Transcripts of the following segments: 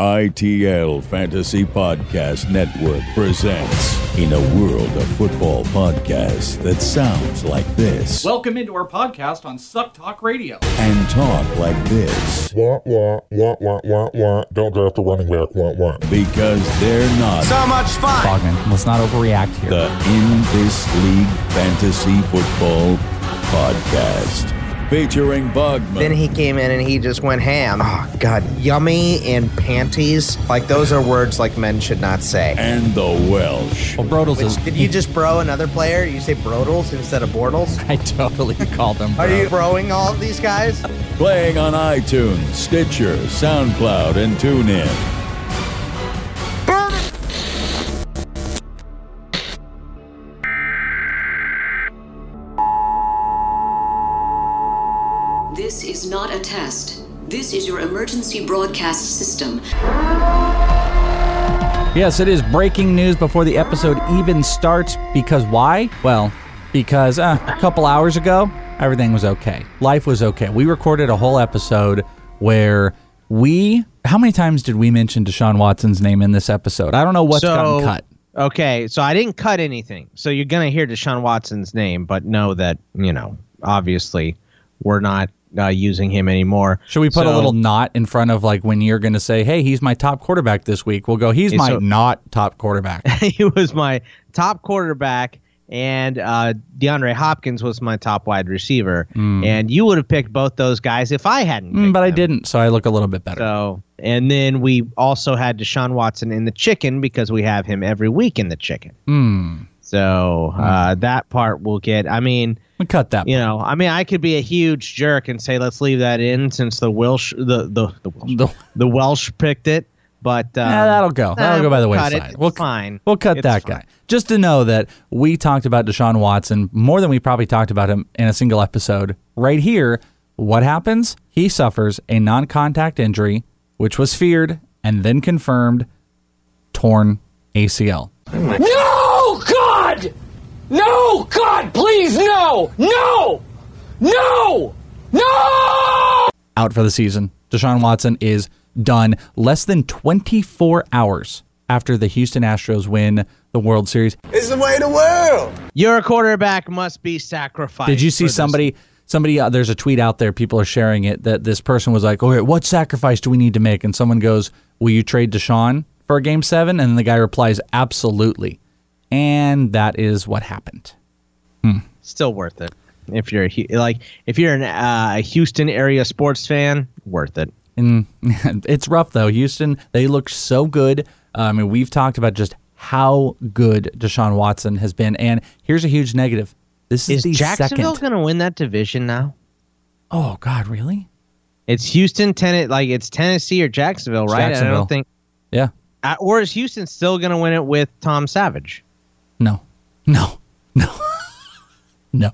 ITL Fantasy Podcast Network presents In a World of Football Podcasts that sounds like this Welcome into our podcast on Suck Talk Radio. and talk like this Wah, wah, wah, wah, wah, wah. Don't draft the running back. Wah, wah. because they're not So much fun. Bogman, let's not overreact here. the In This League Fantasy Football Podcast featuring Bugman. Then he came in and he just went ham. Oh, God. Yummy and panties. Like, those are words like men should not say. and the Welsh. well, Brodels is. Did you just bro another player? You say Brodels instead of Bortles? I totally called him. Are you broing all of these guys? Playing on iTunes, Stitcher, SoundCloud, and TuneIn. Not a test. This is your emergency broadcast system. Yes, it is breaking news before the episode even starts. Because why? Well, because uh, a couple hours ago, everything was okay. Life was okay. We recorded a whole episode where we. How many times did we mention Deshaun Watson's name in this episode? I don't know what's gotten cut. Okay, so I didn't cut anything. So you're gonna hear Deshaun Watson's name, but know that you know, obviously, we're not uh, using him anymore. Should we put a little not in front of like when you're going to say, "Hey, he's my top quarterback this week"? We'll go, "He's my so- not top quarterback." he was my top quarterback, and uh, DeAndre Hopkins was my top wide receiver. And you would have picked both those guys if I hadn't. Mm, but I them. didn't, so I look a little bit better. So, and then we also had Deshaun Watson in the chicken because we have him every week in the chicken. Hmm. So uh, that part will get. I mean, We cut that. you know, I mean, I could be a huge jerk and say let's leave that in since the Welsh, the the the Welsh, The- the Welsh picked it. But um, Yeah, that'll go. That'll nah, go by the we'll wayside. It. We'll fine. We'll cut It's that fine. guy. Just to know that we talked about Deshaun Watson more than we probably talked about him in a single episode. Right here, what happens? He suffers a non contact injury, which was feared and then confirmed torn ACL. No, God! No, God, please, no! No! No! No! Out for the season. Deshaun Watson is done less than 24 hours after the Houston Astros win the World Series. It's the way of the world. Your quarterback must be sacrificed. Did you see for this. somebody? Somebody, uh, there's a tweet out there. People are sharing it that this person was like, "Okay, what sacrifice do we need to make?" And someone goes, "Will you trade Deshaun for a game seven? And the guy replies, "Absolutely." And that is what happened. Still worth it. If you're a, like, if you're an, uh, a Houston area sports fan, worth it. And it's rough though. Houston, they look so good. Uh, I mean, we've talked about just how good Deshaun Watson has been. And here's a huge negative. This is, Is the Jacksonville going to win that division now? oh God, really? It's Houston, Tennessee, like it's Tennessee or Jacksonville, right? Jacksonville. I don't think. Yeah. Uh, or is Houston still going to win it with Tom Savage? No, no, no, no.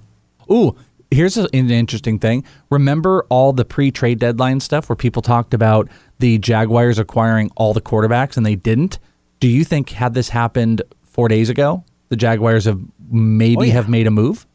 Ooh, here's an interesting thing. Remember all the pre-trade deadline stuff where people talked about the Jaguars acquiring all the quarterbacks and they didn't? Do you think had this happened four days ago, the Jaguars have maybe Oh, yeah. have made a move?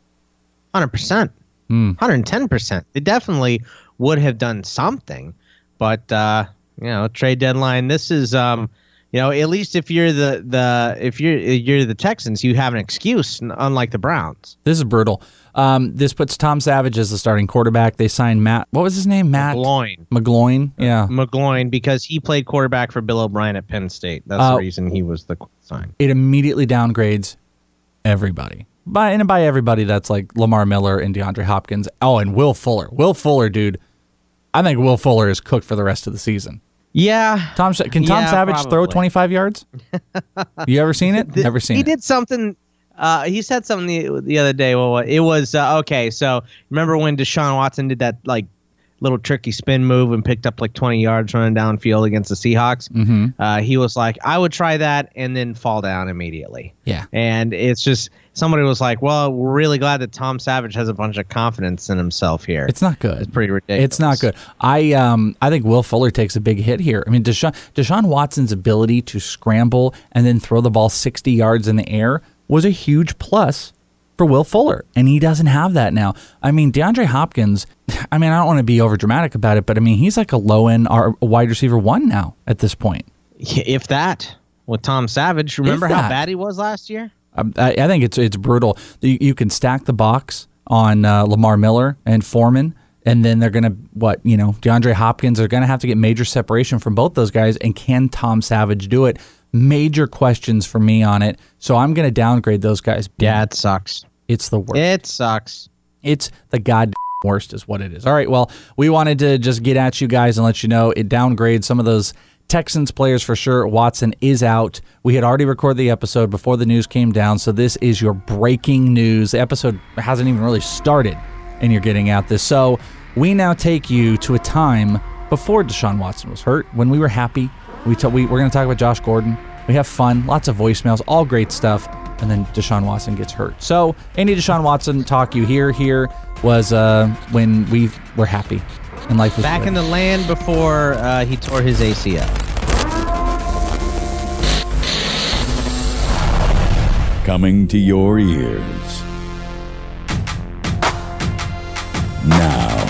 Hundred percent, Hmm. hundred and ten percent. They definitely would have done something, but uh, you know, trade deadline. This is, um, you know, at least if you're the the if you're you're the Texans, you have an excuse, unlike the Browns. This is brutal. Um, this puts Tom Savage as the starting quarterback. They signed Matt. What was his name? Matt McGloin. McGloin. Yeah. McGloin because he played quarterback for Bill O'Brien at Penn State. That's Uh, the reason he was the sign. it immediately downgrades everybody. By and by everybody, that's like Lamar Miller and DeAndre Hopkins. Oh, and Will Fuller. Will Fuller, dude. I think Will Fuller is cooked for the rest of the season. Yeah. Tom, can Tom Yeah, Savage throw 25 yards? you ever seen it? Never seen he it. He did something. Uh, he said something the, the other day. Well, it was uh, okay. So remember when Deshaun Watson did that like little tricky spin move and picked up like 20 yards running downfield against the Seahawks. Mm-hmm. Uh, he was like, I would try that and then fall down immediately. Yeah. And it's just somebody was like, well, we're really glad that Tom Savage has a bunch of confidence in himself here. It's not good. It's pretty ridiculous. It's not good. I um I think Will Fuller takes a big hit here. I mean, Deshaun Deshaun Watson's ability to scramble and then throw the ball 60 yards in the air was a huge plus for Will Fuller, and he doesn't have that now. I mean, DeAndre Hopkins. I mean, I don't want to be over dramatic about it, but I mean, he's like a low end wide receiver one now at this point. If that with Tom Savage, remember how bad he was last year? Um, I, I think it's it's brutal. You, you can stack the box on uh, Lamar Miller and Foreman, and then they're gonna what you know DeAndre Hopkins are gonna have to get major separation from both those guys. And can Tom Savage do it? Major questions for me on it. So I'm gonna downgrade those guys. Yeah, it sucks. It's the worst. It sucks. It's the god worst is what it is. All right, well, we wanted to just get at you guys and let you know it downgrades some of those Texans players for sure. Watson is out. We had already recorded the episode before the news came down, so this is your breaking news. The episode hasn't even really started, and you're getting at this. So we now take you to a time before Deshaun Watson was hurt, when we were happy. We, t- we we're going to talk about Josh Gordon. We have fun, lots of voicemails, all great stuff and then Deshaun Watson gets hurt. So any Deshaun Watson talk you hear here was uh, when we were happy and life was Back good. in the land before uh, he tore his ACL. Coming to your ears. Now.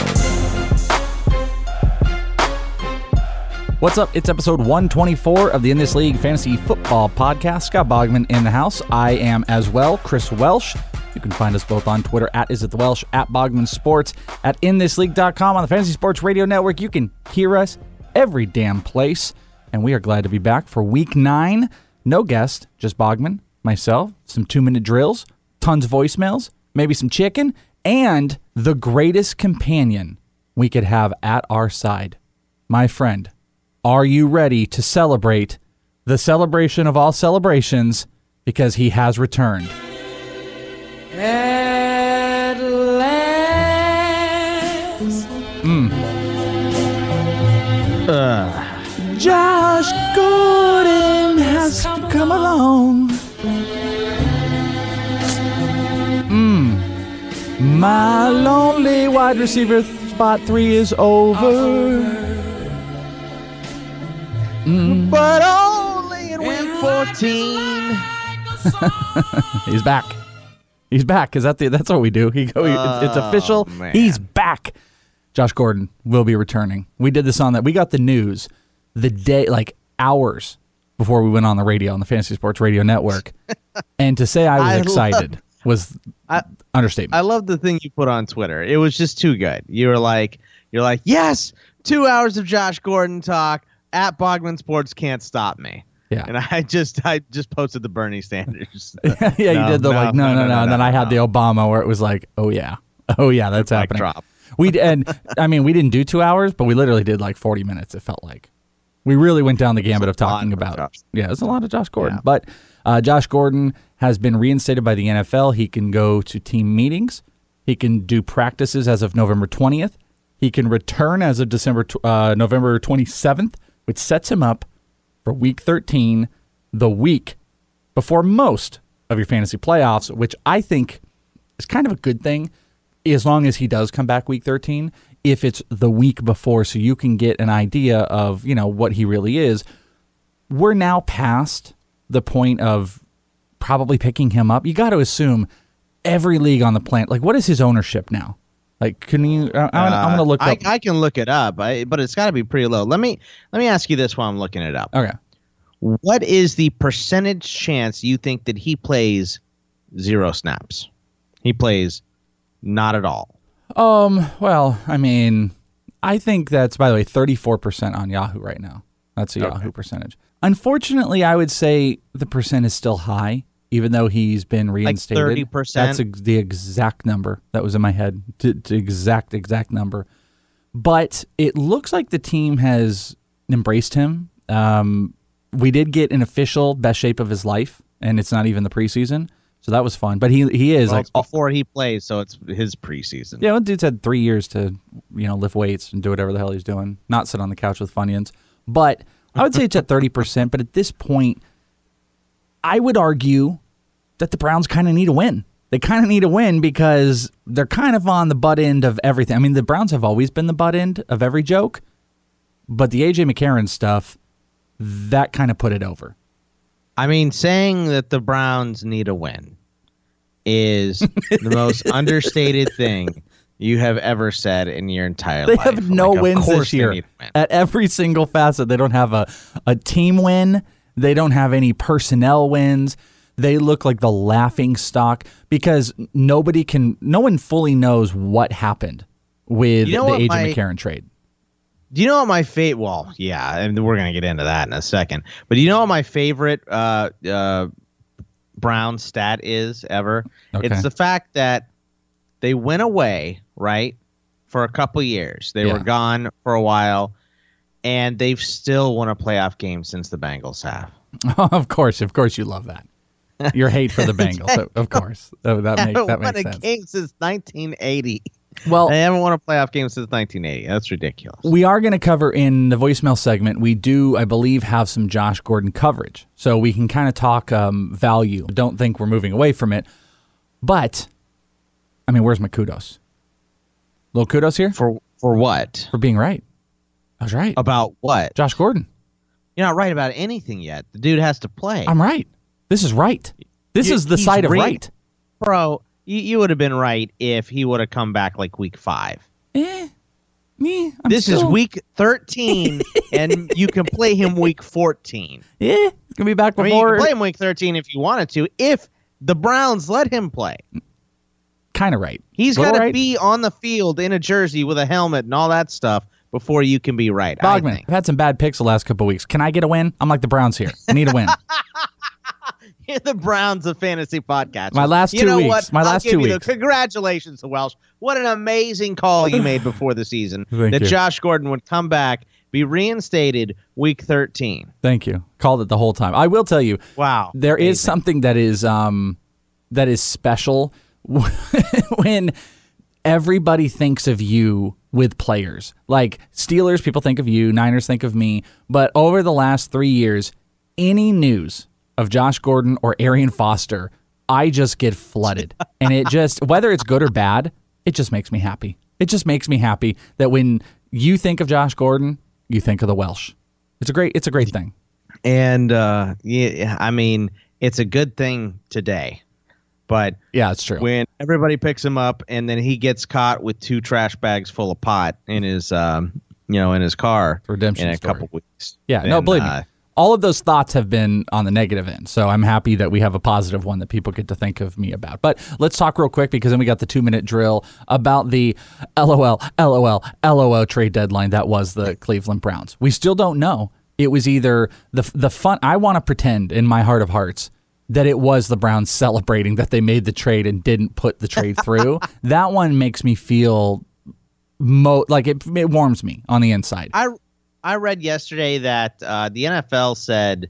What's up? It's episode 124 of the In This League Fantasy Football Podcast. Scott Bogman in the house. I am as well, Chris Welsh. You can find us both on Twitter at Is It The Welsh, at Bogman Sports, at InThisLeague.com on the Fantasy Sports Radio Network. You can hear us every damn place. And we are glad to be back for week nine. No guest, just Bogman, myself, some two minute drills, tons of voicemails, maybe some chicken, and the greatest companion we could have at our side. My friend, are you ready to celebrate the celebration of all celebrations because he has returned? At last. Mm. Uh, Josh Gordon has come along. Mm. My lonely wide receiver spot three is over. Mm. but only in week 14. He's back. He's back. Is that the? That's what we do. He go. it's, it's Oh, official. man. He's back. Josh Gordon will be returning. We did this on that. We got the news the day, like hours before we went on the radio on the Fantasy Sports Radio Network, and to say I was I excited was I- understatement. I love the thing you put on Twitter. It was just too good. You were like, you're like, yes, two hours of Josh Gordon talk at Bogman Sports can't stop me. Yeah. And I just, I just posted the Bernie Sanders. yeah, you did the like no no no, and then I had the Obama where it was like oh yeah oh yeah that's happening. drop. We and I mean we didn't do two hours, but we literally did like forty minutes. It felt like we really went down the gambit of talking about. Yeah, it's a lot of Josh Gordon, but uh, Josh Gordon has been reinstated by the NFL. He can go to team meetings. He can do practices as of November twentieth. He can return as of December uh, November twenty seventh, which sets him up for Week thirteen, the week before most of your fantasy playoffs, which I think is kind of a good thing as long as he does come back week 13 if it's the week before so you can get an idea of you know what he really is. We're now past the point of probably picking him up. You got to assume every league on the planet like what is his ownership now like can you I- i'm, gonna- I'm gonna look I, up I can look it up, I, but it's got to be pretty low. Let me, let me ask you this while I'm looking it up. okay What is the percentage chance you think that he plays zero snaps? He plays not at all. Um, well, I mean, I think that's by the way 34% on Yahoo right now. That's a Yahoo percentage. Unfortunately, I would say the percent is still high even though he's been reinstated. 30%? That's ex- the exact number that was in my head. To exact exact number. But it looks like the team has embraced him. Um, we did get an official best shape of his life, and it's not even the preseason. So that was fun. But he he is Well, like before he plays, so it's his preseason. Yeah, well, dude's had three years to, you know, lift weights and do whatever the hell he's doing, not sit on the couch with Funyuns. But I would say it's at 30%. But at this point, I would argue that the Browns kind of need a win. They kind of need a win because they're kind of on the butt end of everything. I mean, the Browns have always been the butt end of every joke, but the AJ McCarron stuff, that kind of put it over. I mean, saying that the Browns need a win is the most understated thing you have ever said in your entire They life. They have no Like, wins this year win. at every single facet. They don't have a, a team win. They don't have any personnel wins. They look like the laughing stock because nobody can, no one fully knows what happened with You know the AJ my- McCarron trade. Do you know what my fate? Well, yeah, and we're gonna get into that in a second. But do you know what my favorite uh, uh, Brown stat is ever? Okay. It's the fact that they went away right for a couple years. They Yeah. were gone for a while, and they've still won a playoff game since the Bengals have. of course, of course, you love that. Your hate for the Bengals, of- course. Oh, that makes that haven't makes won a sense. game since 1980. Well, they haven't won a playoff game since 1980. That's ridiculous. We are going to cover in the voicemail segment. We do, I believe, have some Josh Gordon coverage, so we can kind of talk um, value. Don't think we're moving away from it, but I mean, where's my kudos? Little kudos here for for what? For being right. I was right about what? Josh Gordon. You're not right about anything yet. The dude has to play. I'm right. This is right. This You- is the side of re- right. bro. You, you would have been right if he would have come back like week five. Eh, me. I'm this is week 13, and you can play him week 14. Yeah, he's gonna be back I mean, you before. can play him week 13 if you wanted to, if the Browns let him play. kind of right. He's got to right. be on the field in a jersey with a helmet and all that stuff before you can be right. Bogman. I've had some bad picks the last couple weeks. Can I get a win? I'm like the Browns here. I need a win. You're the Browns of fantasy podcast. My last you two know weeks. What? My I'll last two you the- weeks. congratulations to Welsh. What an amazing call you made before the season that you. Josh Gordon would come back, be reinstated week 13. Thank you. Called it the whole time. I will tell you. Wow. There is something that is um that is special when everybody thinks of you with players. Like Steelers, people think of you, Niners think of me, but over the last 3 years, any news of Josh Gordon or Arian Foster, I just get flooded. and it just whether it's good or bad, it just makes me happy. It just makes me happy that when you think of Josh Gordon, you think of the Welsh. It's a great it's a great thing. And uh, yeah, I mean, it's a good thing today. But yeah, it's true. When everybody picks him up and then he gets caught with two trash bags full of pot in his, um, you know, in his car redemption in a story. couple weeks. Yeah, no, believe uh, me. All of those thoughts have been on the negative end. So I'm happy that we have a positive one that people get to think of me about. But let's talk real quick because then we got the two minute drill about the LOL, LOL, LOL trade deadline that was the Cleveland Browns. We still don't know. It was either the the fun. I want to pretend in my heart of hearts that it was the Browns celebrating that they made the trade and didn't put the trade through. that one makes me feel mo like it, it warms me on the inside. I I read yesterday that uh, the NFL said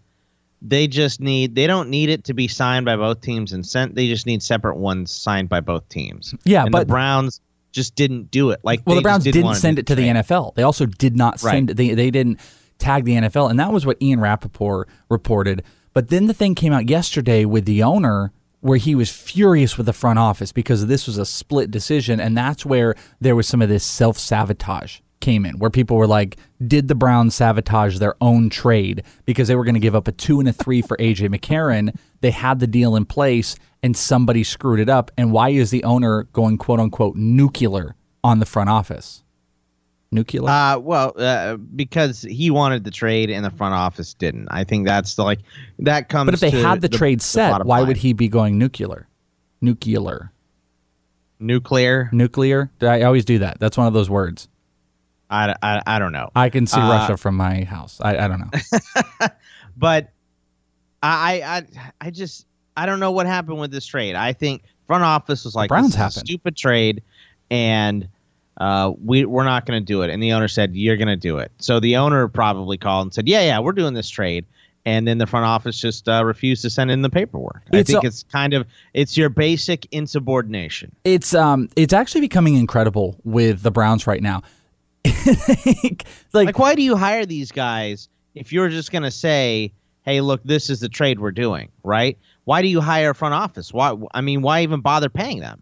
they just need they don't need it to be signed by both teams and sent. They just need separate ones signed by both teams. Yeah, and but- the Browns just didn't do it. Like Well, they the Browns didn't wanna send it to the trade. NFL. They also did not send Right. it. They, they didn't tag the NFL. And that was what Ian Rapoport reported. But then the thing came out yesterday with the owner where he was furious with the front office because this was a split decision. And that's where there was some of this self sabotage came in, where people were like, did the Browns sabotage their own trade because they were going to give up a two and a three for AJ McCarron? They had the deal in place and somebody screwed it up. And why is the owner going quote unquote nuclear on the front office? Nuclear? Uh, well, uh, because he wanted the trade and the front office didn't. I think that's the like that comes. but if they had the, trade set, bottom why line. would he be going nuclear? Nuclear. Nuclear. Nuclear. I always do that. That's one of those words. I, I, I don't know. I can see Uh, Russia from my house. I, I don't know. but I, I I just I don't know what happened with this trade. I think front office was like Browns this is a happened. stupid trade, and uh, we we're not going to do it. And the owner said you're going to do it. So the owner probably called and said, yeah, yeah, we're doing this trade. and then the front office just uh, refused to send in the paperwork. I think a- it's kind of it's your basic insubordination. It's um it's actually becoming incredible with the Browns right now. like, Like, why do you hire these guys if you're just going to say, "Hey, look, this is the trade we're doing," right? Why do you hire a front office? Why? I mean, why even bother paying them?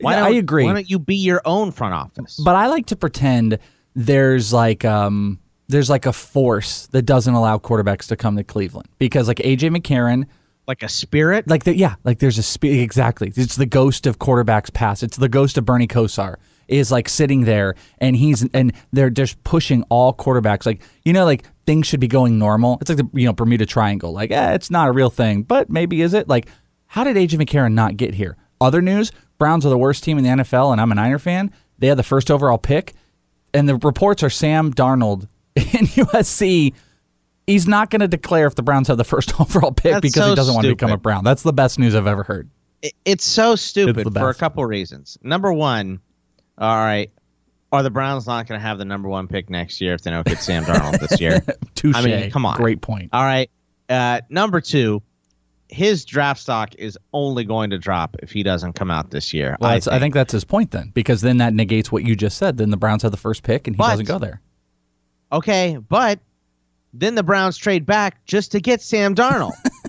Why Yeah, don't, I agree. Why don't you be your own front office? But I like to pretend there's like um there's like a force that doesn't allow quarterbacks to come to Cleveland because like AJ McCarron like a spirit like the, yeah like there's a sp- exactly it's the ghost of quarterbacks past it's the ghost of Bernie Kosar is like sitting there and he's and they're just pushing all quarterbacks like you know like things should be going normal it's like the you know Bermuda Triangle like eh, it's not a real thing but maybe is it like how did AJ McCarron not get here other news Browns are the worst team in the NFL and I'm a Niner fan they had the first overall pick and the reports are Sam Darnold in USC. He's not going to declare if the Browns have the first overall pick That's because so he doesn't want to become a. Brown. That's the best news I've ever heard. It's so stupid the for a couple reasons. Number one, all right, are the Browns not going to have the number one pick next year if they don't get Sam Darnold this year? Touche. I mean, come on. Great point. All right. Uh, number two, his draft stock is only going to drop if he doesn't come out this year. Well, I that's- I, think. that's his point then, because then that negates what you just said. Then the Browns have the first pick and he But- doesn't go there. Okay, but then the Browns trade back just to get Sam Darnold.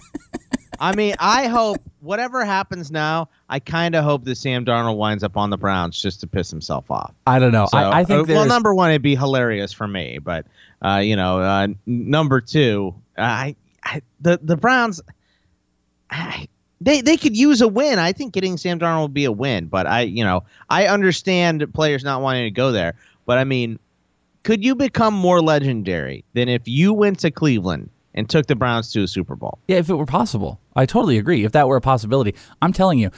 I mean, I hope whatever happens now, I kind of hope that Sam Darnold winds up on the Browns just to piss himself off. I don't know. So, I, I think uh, well, number one, it'd be hilarious for me, but uh, you know, uh, number two, I, I the the Browns, I, they they could use a win. I think getting Sam Darnold would be a win, but I you know I understand players not wanting to go there, but I mean, could you become more legendary than if you went to Cleveland and took the Browns to a Super Bowl? Yeah, if it were possible. I totally agree. If that were a possibility, I'm telling you,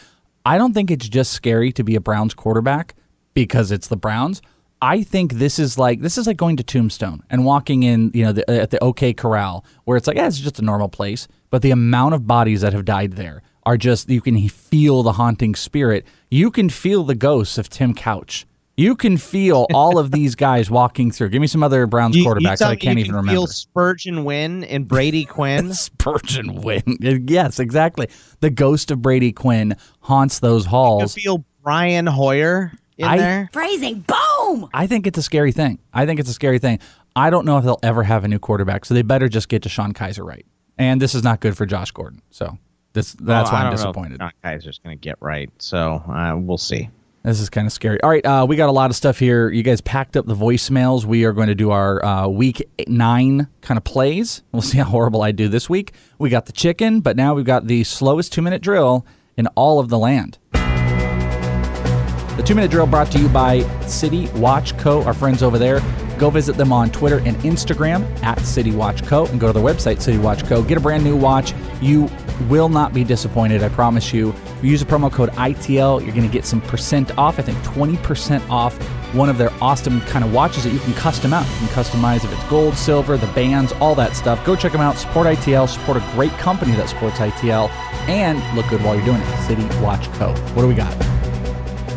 I don't think it's just scary to be a Browns quarterback because it's the Browns. I think this is like this is like going to Tombstone and walking in, you know, the, uh, at the OK Corral, where it's like, yeah, it's just a normal place, but the amount of bodies that have died there are just you can feel the haunting spirit. You can feel the ghosts of Tim Couch. You can feel all of these guys walking through. Give me some other Browns quarterbacks tell that I can't you even can remember. Feel Spergon Wynn and Brady Quinn. Spergon Wynn. Yes, exactly. The ghost of Brady Quinn haunts those halls. You halls. feel Brian Hoyer in I- there. Phrasing. Boom! I think it's a scary thing. I think it's a scary thing. I don't know if they'll ever have a new quarterback, so they better just get DeShone Kizer right. And this is not good for Josh Gordon. So this that's Well, why I I'm don't know if disappointed. Kizer's going to get right, so uh, we'll see. This is kind of scary. All right, uh, we got a lot of stuff here. You guys packed up the voicemails. We are going to do our uh, week nine kind of plays. We'll see how horrible I do this week. We got the chicken, but now we've got the slowest two minute drill in all of the land. The two minute drill brought to you by City Watch Co., our friends over there. Go visit them on Twitter and Instagram at City Watch Co. and go to their website, City Watch Co. Get a brand new watch. You will not be disappointed, I promise you. If you use the promo code ITL, you're going to get some percent off, I think 20% off one of their awesome kind of watches that you can custom out. You can customize if it's gold, silver, the bands, all that stuff. Go check them out. Support ITL, support a great company that supports ITL, and look good while you're doing it. City Watch Co. What do we got?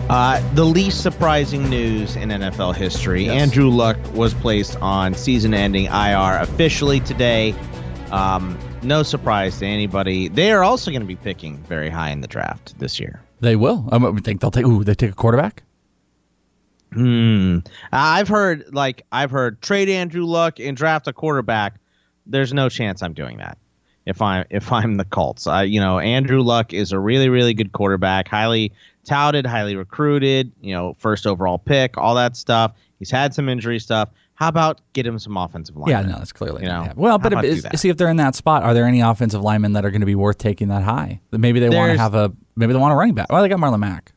Uh, the least surprising news in NFL history: Andrew Luck was placed on season-ending IR officially today. Um, no surprise to anybody. They are also going to be picking very high in the draft this year. They will. I think they'll take. Ooh, they take a quarterback. Hmm. I've heard like I've heard trade Andrew Luck and draft a quarterback. There's no chance I'm doing that. If I'm if I'm the Colts, I you know Andrew Luck is a really really good quarterback, highly touted, highly recruited. You know, first overall pick, all that stuff. He's had some injury stuff. How about get him some offensive line? Yeah, no, that's clearly you know. Well, How but about it, do is- see if they're in that spot. Are there any offensive linemen that are going to be worth taking that high? Maybe they want to have a. Maybe they want a running back. Well, they got Marlon Mack.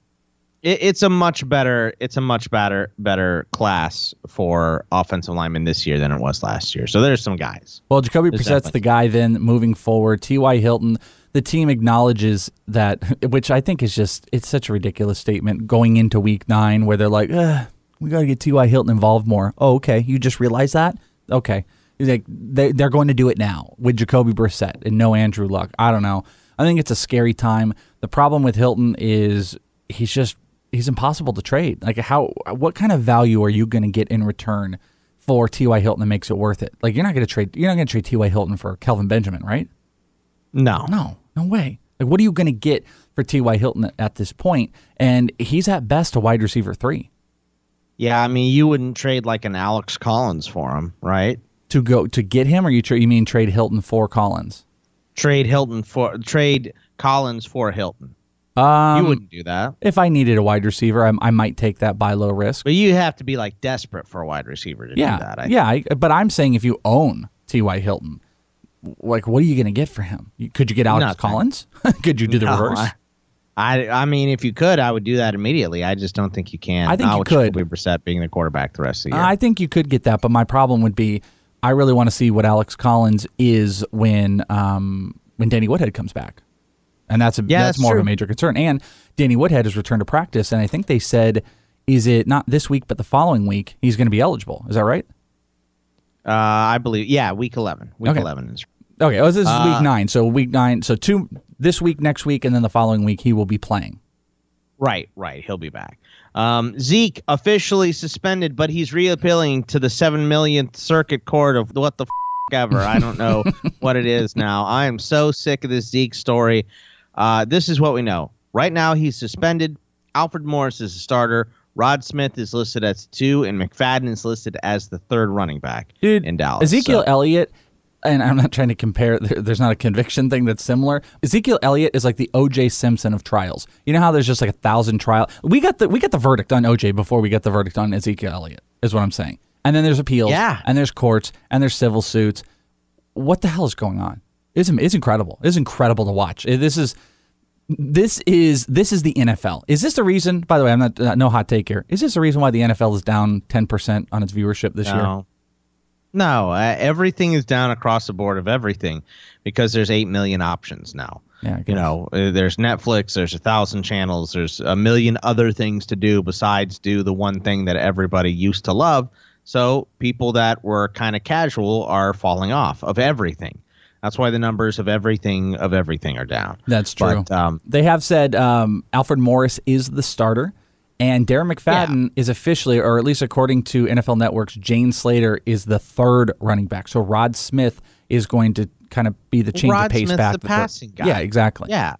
it, it's a much better it's a much better better class for offensive linemen this year than it was last year. So there's some guys. Well, Jacoby There's Brissett's definitely the guy. Then moving forward, T.Y. Hilton. The team acknowledges that, which I think is just it's such a ridiculous statement going into Week Nine, where they're like, Ugh, "We got to get T.Y. Hilton involved more." Oh, okay. You just realized that? Okay. He's like, they, they're going to do it now with Jacoby Brissett and no Andrew Luck. I don't know. I think it's a scary time. The problem with Hilton is he's just he's impossible to trade. Like how what kind of value are you going to get in return for T.Y. Hilton that makes it worth it. Like you're not going to trade you're not going to trade T.Y. Hilton for Kelvin Benjamin, right? No. No, no way. Like what are you going to get for T.Y. Hilton at, this point? And he's at best a wide receiver 3 Yeah, I mean, you wouldn't trade like an Alex Collins for him, right? to go to get him or you tra- you mean trade Hilton for Collins? Trade Hilton for trade Collins for Hilton. Um, you wouldn't do that. If I needed a wide receiver, I, I might take that by low risk. But you have to be like desperate for a wide receiver to yeah, do that. I yeah. I, but I'm saying if you own T.Y. Hilton, like what are you going to get for him? Could you get Alex Nothing. Collins? Could you do the No, reverse? I, I mean, if you could, I would do that immediately. I just don't think you can. I think you could. Jacoby Brissett being the quarterback the rest of the year. I think you could get that, but my problem would be I really want to see what Alex Collins is when um, when Danny Woodhead comes back, and that's a, Yeah, that's that's more of a major concern. And Danny Woodhead has returned to practice, and I think they said is it not this week but the following week he's going to be eligible. Is that right? uh, I believe. Yeah, week eleven. Week Okay. eleven is. Okay, oh, this is Uh, week nine. So week nine. So two this week, next week, and then the following week he will be playing. Right, right. He'll be back. Um, Zeke officially suspended, but he's reappealing to the seven millionth circuit court of what the f- ever. I don't know what it is now. I am so sick of this Zeke story. Uh, this is what we know. Right now, he's suspended. Alfred Morris is a starter. Rod Smith is listed as two, and McFadden is listed as the third running back Dude, in Dallas. Ezekiel So- Elliott, and I'm not trying to compare. There's not a conviction thing that's similar. Ezekiel Elliott is like the O.J. Simpson of trials. You know how there's just like a thousand trial. We got the we got the verdict on O.J. before we get the verdict on Ezekiel Elliott. Is what I'm saying. And then there's appeals. Yeah. And there's courts. And there's civil suits. What the hell is going on? It's, it's incredible. It's incredible to watch. This is this is this is the NFL. Is this the reason? By the way, I'm not uh, no hot take here. Is this the reason why the NFL is down 10 percent on its viewership this year? No. Uh, everything is down across the board of everything because there's 8 million options now. Yeah, You know, uh, there's Netflix, there's a thousand channels, there's a million other things to do besides do the one thing that everybody used to love. So people that were kind of casual are falling off of everything. That's why the numbers of everything of everything are down. That's true. But, um, they have said um, Alfred Morris is the starter, and Darren McFadden is officially, or at least according to NFL Network's Jane Slater, is the third running back. So Rod Smith is going to kind of be the change Rod of pace Smith's back. the third- passing guy. Yeah, exactly. Yeah.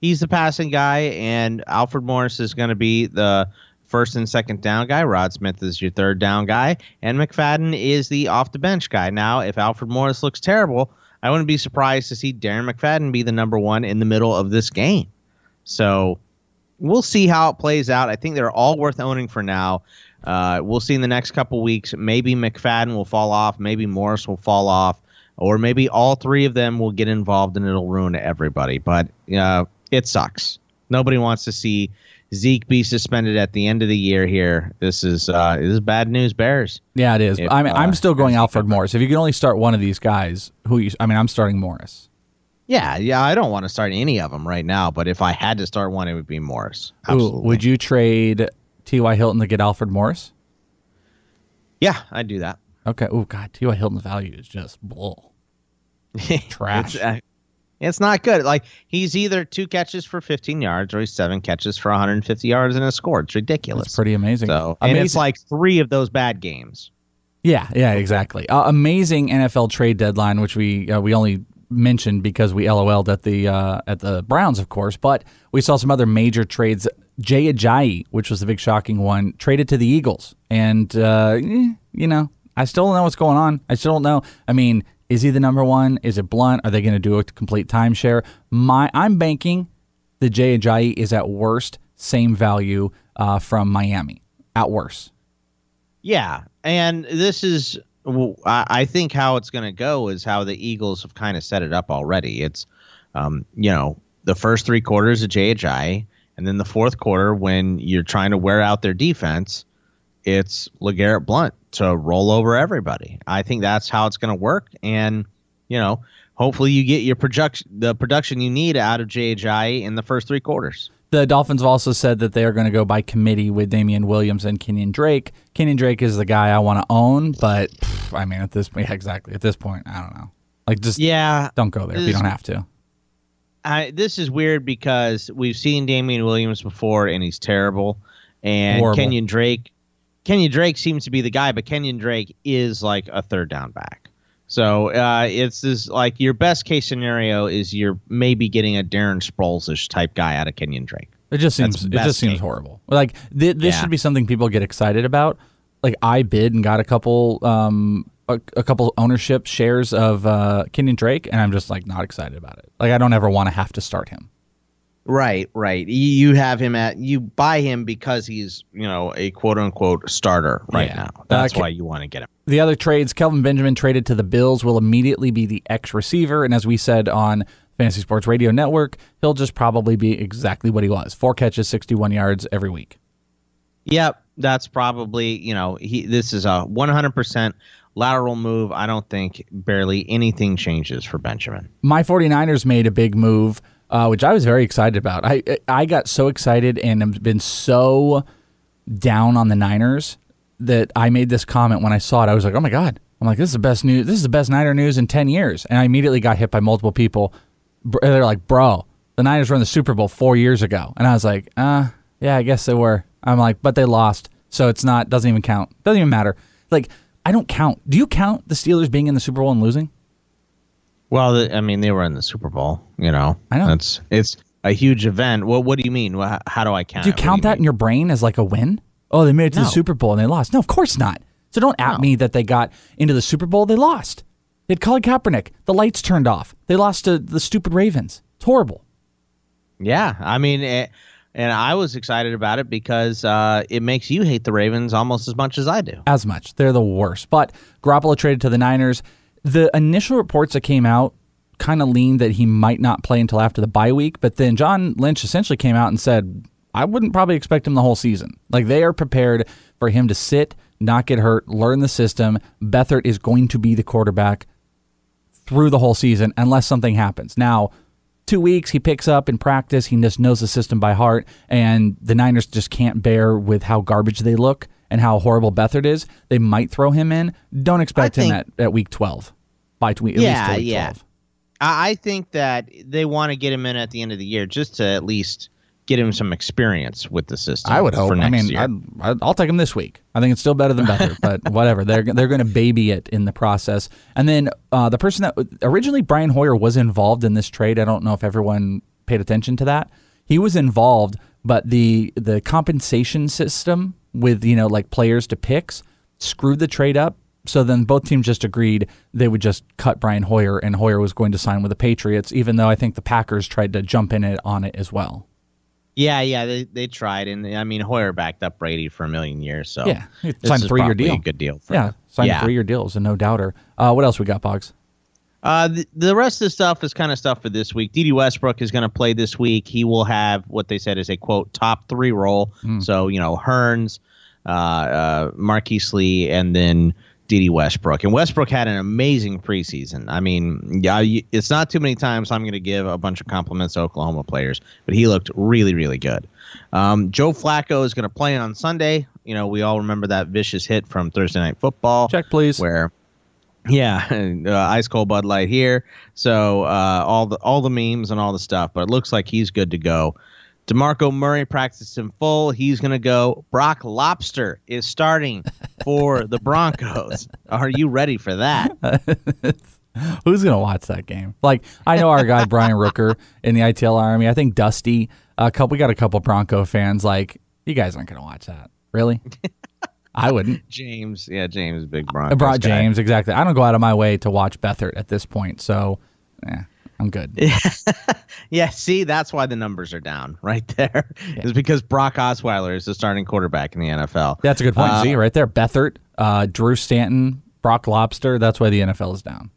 He's the passing guy, and Alfred Morris is going to be the first and second down guy. Rod Smith is your third down guy, and McFadden is the off the bench guy. Now, if Alfred Morris looks terrible, I wouldn't be surprised to see Darren McFadden be the number one in the middle of this game. So we'll see how it plays out. I think they're all worth owning for now. Uh, we'll see in the next couple weeks. Maybe McFadden will fall off. Maybe Morris will fall off. Or maybe all three of them will get involved and it'll ruin everybody. But uh, it sucks. Nobody wants to see Zeke be suspended at the end of the year here. This is uh, this is bad news, Bears. Yeah, it is. If, I mean, I'm uh, still going Alfred Morris. If you can only start one of these guys, who you? I mean, I'm starting Morris. Yeah, yeah. I don't want to start any of them right now, but if I had to start one, it would be Morris. Absolutely. Ooh, would you trade T.Y. Hilton to get Alfred Morris? Yeah, I'd do that. Okay. Oh God, T.Y. Hilton's value is just bull. Trash. It's, uh, it's not good. Like he's either two catches for 15 yards or he's seven catches for 150 yards and a score. It's ridiculous. That's pretty amazing. So, and it's like three of those bad games. Yeah, yeah, exactly. Uh, amazing NFL trade deadline, which we uh, we only mentioned because we LOL'd at the uh, at the Browns, of course, but we saw some other major trades. Jay Ajayi, which was the big shocking one, traded to the Eagles, and uh, eh, you know, I still don't know what's going on. I still don't know. I mean, is he the number one? Is it Blunt? Are they going to do a complete timeshare? My, I'm banking the Jay Ajayi is at worst same value uh, from Miami. At worst. Yeah, and this is well, I I think how it's going to go is how the Eagles have kind of set it up already. It's um, you know the first three quarters of Ajayi, and then the fourth quarter when you're trying to wear out their defense, it's Legarrette Blunt to roll over everybody. I think that's how it's going to work, and you know hopefully you get your production the production you need out of Ajayi in the first three quarters. The Dolphins have also said that they are going to go by committee with Damien Williams and Kenyon Drake. Kenyon Drake is the guy I want to own, but pff, I mean, at this yeah, exactly at this point, I don't know. Like, just yeah, don't go there if you don't have to. I, this is weird because we've seen Damien Williams before and he's terrible, and Horrible. Kenyon Drake. Kenyon Drake seems to be the guy, but Kenyon Drake is like a third down back. So uh, it's this like your best case scenario is you're maybe getting a Darren Sproles type guy out of Kenyon Drake. It just seems it just seems case. horrible. Like th- this Yeah. should be something people get excited about. Like I bid and got a couple um a, a couple ownership shares of uh Kenyon Drake and I'm just like not excited about it. Like I don't ever want to have to start him. Right, right. You have him at you buy him because he's you know a quote unquote starter right Yeah. now. That's Uh, why you want to get him. The other trades, Kelvin Benjamin traded to the Bills will immediately be the X receiver and as we said on Fantasy Sports Radio Network, he'll just probably be exactly what he was. Four catches, 61 yards every week. Yep, that's probably you know he. This is a 100% lateral move. I don't think barely anything changes for Benjamin. my 49ers made a big move, uh, which I was very excited about. I I got so excited and have been so down on the Niners that I made this comment when I saw it. I was like, oh my god! I'm like, this is the best news. This is the best Niner news in 10 years. And I immediately got hit by multiple people. They're like, bro, the Niners won the Super Bowl four years ago, and I was like, uh, yeah, I guess they were. I'm like, but they lost, so it's not doesn't even count. Doesn't even matter. Like, I don't count. Do you count the Steelers being in the Super Bowl and losing? Well, the, I mean, they were in the Super Bowl. You know, I know. it's it's a huge event. Well, what do you mean? How, do I count? Do you it? What count that in your brain as like a win? Oh, they made it to No. the Super Bowl and they lost. No, of course not. So don't at me that they got into the Super Bowl. They lost. They had Colin Kaepernick. The lights turned off. They lost to the stupid Ravens. It's horrible. Yeah, I mean, eh, and I was excited about it because uh, it makes you hate the Ravens almost as much as I do. As much. They're the worst. But Garoppolo traded to the Niners. The initial reports that came out kind of leaned that he might not play until after the bye week. But then John Lynch essentially came out and said, I wouldn't probably expect him the whole season. Like they are prepared for him to sit, not get hurt, learn the system. Beathard is going to be the quarterback through the whole season unless something happens. Now, two weeks he picks up in practice. He just knows the system by heart, and the Niners just can't bear with how garbage they look and how horrible Beathard is. They might throw him in. Don't expect I him at, at week twelve. By tw- at yeah, till week yeah. 12. I, I think that they want to get him in at the end of the year just to at least get him some experience with the system. I would hope. For next I mean, year. I'd, I'd, I'll take him this week. I think it's still better than Beathard, but whatever. They're they're going to baby it in the process. And then uh, the person that originally Brian Hoyer was involved in this trade. I don't know if everyone paid attention to that. He was involved, but the the compensation system with you know like players to picks screwed the trade up. So then both teams just agreed they would just cut Brian Hoyer, and Hoyer was going to sign with the Patriots, even though I think the Packers tried to jump in it on it as well. yeah, yeah, they, they tried, and I mean Hoyer backed up Brady for a million years, so Yeah, signed a three-year probably deal. good deal. For Yeah, him. signed yeah. a three-year deal is a no doubter. Uh, what else we got, Boggs? Uh, the, the rest of the stuff is kind of stuff for this week. Dede Westbrook is going to play this week. He will have what they said is a quote top three role. Hmm. So you know Hurns, uh, uh, Marquise Lee, and then Dede Westbrook. And Westbrook had an amazing preseason. I mean, yeah, it's not too many times I'm going to give a bunch of compliments to Oklahoma players, but he looked really, really good. Um, Joe Flacco is going to play on Sunday. You know, we all remember that vicious hit from Thursday Night Football. Check, please. Where yeah, uh, ice cold Bud Light here. So uh, all the all the memes and all the stuff, but it looks like he's good to go. DeMarco Murray practiced in full. He's going to go. Brock Lobster is starting for the Broncos. Are you ready for that? Who's gonna watch that game? Like I know our guy Brian Rooker in the ITL Army. I think Dusty. A couple. We got a couple Bronco fans. Like you guys aren't gonna watch that, really? I wouldn't. James, yeah, James, big Broncos. brought guy. James exactly. I don't go out of my way to watch Beathard at this point, so yeah, I'm good. Yeah, see, that's why the numbers are down right there. Is because Brock Osweiler is the starting quarterback in the NFL. That's a good point. Uh, See right there, Beathard, uh, Drew Stanton, Brock Lobster. That's why the NFL is down.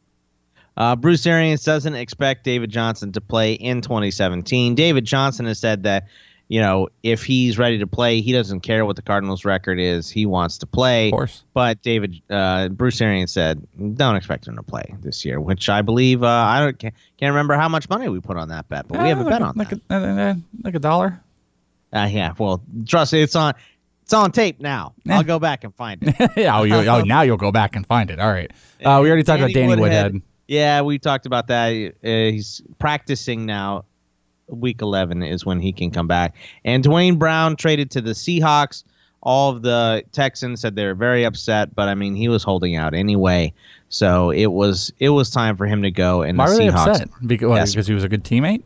Uh, Bruce Arians doesn't expect David Johnson to play in 2017. David Johnson has said that, you know, if he's ready to play, he doesn't care what the Cardinals' record is. He wants to play. Of course. But David, uh, Bruce Arians said, don't expect him to play this year, which I believe, uh, I don't, can't, can't remember how much money we put on that bet, but we have a Uh, bet like on like that. A, uh, uh, like a dollar. Uh, yeah, well, trust me, it's on. It's on tape now. I'll go back and find it. yeah. Oh, you, oh, now you'll go back and find it. All right. Uh, we already talked about Danny Woodhead. Yeah, we talked about that. Uh, he's practicing now. Week 11 is when he can come back. And Duane Brown traded to the Seahawks. all of the Texans said they were very upset, but I mean he was holding out anyway. So it was it was time for him to go. And Why the Seahawks, upset? Because, Yes. because he was a good teammate.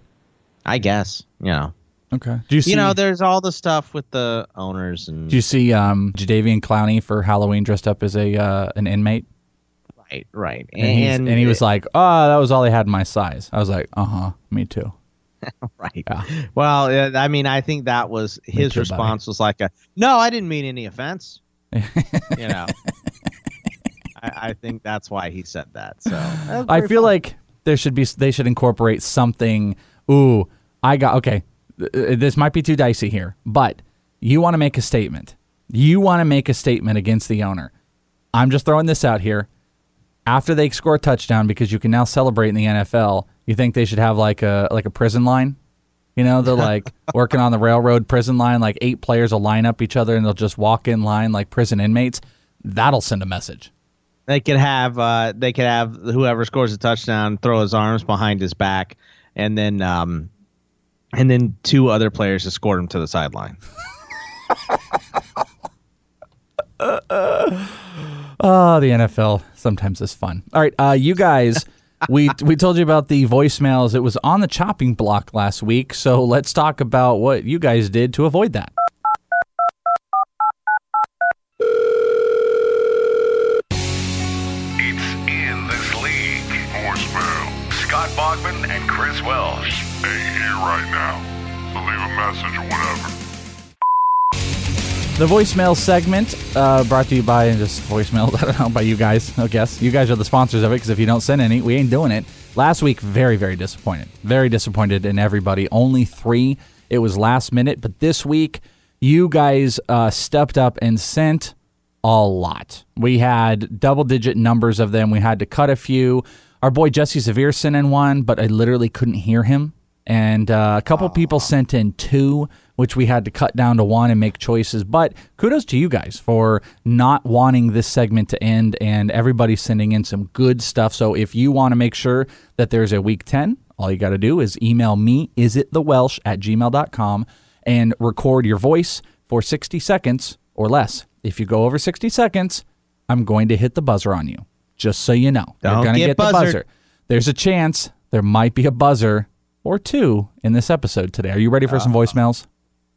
I guess you know. Okay. Do you see? You know, there's all the stuff with the owners and do you see um, Jadeveon Clowney for Halloween dressed up as a uh, an inmate? right, right, And, he's- and he was like, "Oh, that was all they had in my size." I was like, "Uh huh, me too." right. Yeah. Well, I mean, I think that was his response was like a, "No, I didn't mean any offense." you know, I, I think that's why he said that. So that I feel fun. like there should be they should incorporate something. Ooh, I got okay. uh, This might be too dicey here, but you want to make a statement. You want to make a statement against the owner. I'm just throwing this out here. After they score a touchdown, because you can now celebrate in the NFL, you think they should have like a like a prison line? You know, they're like working on the railroad prison line. Like eight players will line up each other and they'll just walk in line like prison inmates. That'll send a message. they could have uh, they could have whoever scores a touchdown throw his arms behind his back, and then um, and then two other players escort him to the sideline. uh, uh, Oh, the NFL sometimes is fun. All right, uh, you guys, we we told you about the voicemails. It was on the chopping block last week, so let's talk about what you guys did to avoid that. It's in this league. Voicemail. Scott Bogman and Chris Welsh. Ain't here right now. So leave a message or whatever. The voicemail segment uh, brought to you by just voicemail. I don't know by you guys. I guess you guys are the sponsors of it because if you don't send any, we ain't doing it. Last week, very very disappointed. Very disappointed in everybody. Only three. It was last minute, but this week you guys uh, stepped up and sent a lot. We had double digit numbers of them. We had to cut a few. Our boy Jesse Severe sent in one, but I literally couldn't hear him. And uh, a couple people sent in two, which we had to cut down to one and make choices. But kudos to you guys for not wanting this segment to end and everybody sending in some good stuff. So if you want to make sure that there's a week 10, all you got to do is email me, isitthewelsh at gmail.com, and record your voice for 60 seconds or less. If you go over 60 seconds, I'm going to hit the buzzer on you, just so you know. Don't You're going to get get the buzzer. There's a chance there might be a buzzer or two in this episode today. Are you ready for some uh, voicemails?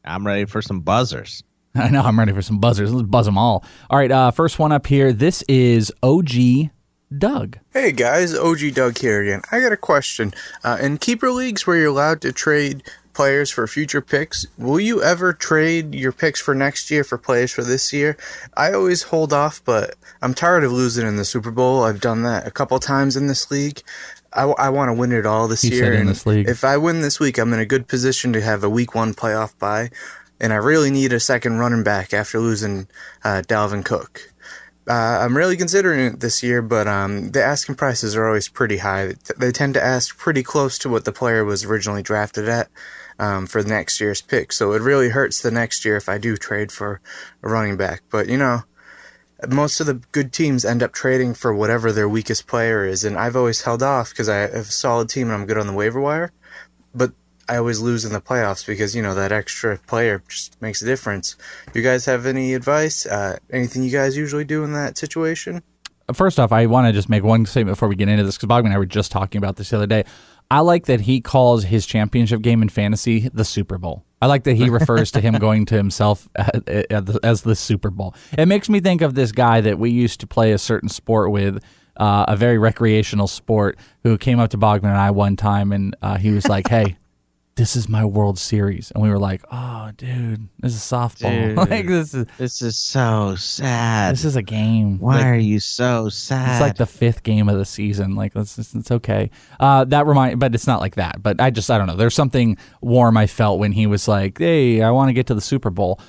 I'm ready for some buzzers. I know I'm ready for some buzzers. Let's buzz them all. All right, uh, first one up here. This is OG Doug. Hey guys, OG Doug here again. I got a question. Uh, in keeper leagues where you're allowed to trade players for future picks, will you ever trade your picks for next year for players for this year? I always hold off, but I'm tired of losing in the Super Bowl. I've done that a couple times in this league. I, want to win it all this He year. in this league. If I win this week, I'm in a good position to have a week one playoff bye, and I really need a second running back after losing uh, Dalvin Cook. Uh, I'm really considering it this year, but um, the asking prices are always pretty high. They tend to ask pretty close to what the player was originally drafted at um, for the next year's pick. So it really hurts the next year if I do trade for a running back. But you know, most of the good teams end up trading for whatever their weakest player is, and I've always held off because I have a solid team and I'm good on the waiver wire. But I always lose in the playoffs because you know that extra player just makes a difference. You guys have any advice? Uh, anything you guys usually do in that situation? First off, I want to just make one statement before we get into this because Bogman and I were just talking about this the other day. I like that he calls his championship game in fantasy the Super Bowl. I like that he refers to him going to himself as the Super Bowl. It makes me think of this guy that we used to play a certain sport with, uh, a very recreational sport, who came up to Bogman and I one time and uh, he was like, "Hey, this is my World Series," and we were like, "Oh, dude, this is softball. Dude, like this is this is so sad. this is a game. Why Like, are you so sad? It's like the fifth game of the season. Like it's, it's, it's okay. Uh, that remind, but it's not like that. But I just I don't know. There's something warm I felt when he was like, "Hey, I want to get to the Super Bowl."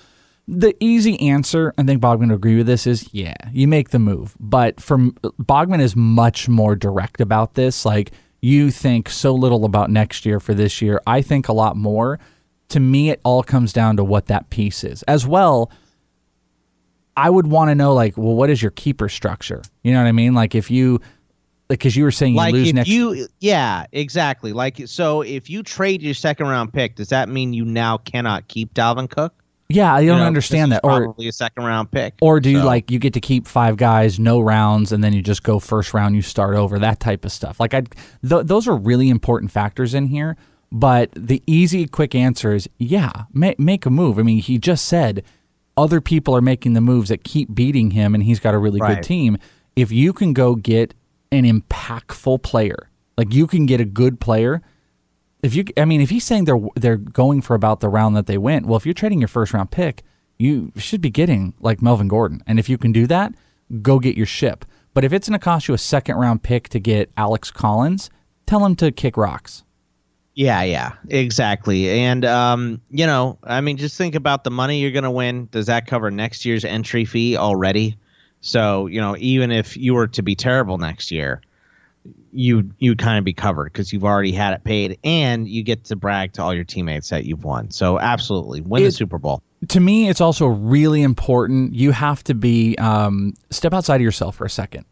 The easy answer, I think Bogman would agree with this, is yeah, you make the move. But from Bogman is much more direct about this. Like you think so little about next year for this year. I think a lot more. To me, it all comes down to what that piece is. As well, I would want to know, like, well, what is your keeper structure? You know what I mean? Like, if you, because you were saying you like lose if next. you yeah exactly like so if you trade your second round pick does that mean you now cannot keep dalvin cook Yeah, I don't know, understand that. Or probably a second round pick. or do you like you get to keep five guys, no rounds, and then you just go first round, you start over, that type of stuff. Like I, th- those are really important factors in here. But the easy, quick answer is yeah, ma- make a move. I mean, he just said other people are making the moves that keep beating him, and he's got a really Right. good team. If you can go get an impactful player, like you can get a good player. If you, I mean, if he's saying they're they're going for about the round that they went, well, if you're trading your first round pick, you should be getting like Melvin Gordon, and if you can do that, go get your ship. But if it's going to cost you a second round pick to get Alex Collins, tell him to kick rocks. Yeah, yeah, exactly. And um, you know, I mean, just think about the money you're going to win. Does that cover next year's entry fee already? So you know, even if you were to be terrible next year, you you kind of be covered because you've already had it paid, and you get to brag to all your teammates that you've won. So absolutely, win the Super Bowl. To me, it's also really important. You have to be um, step outside of yourself for a second.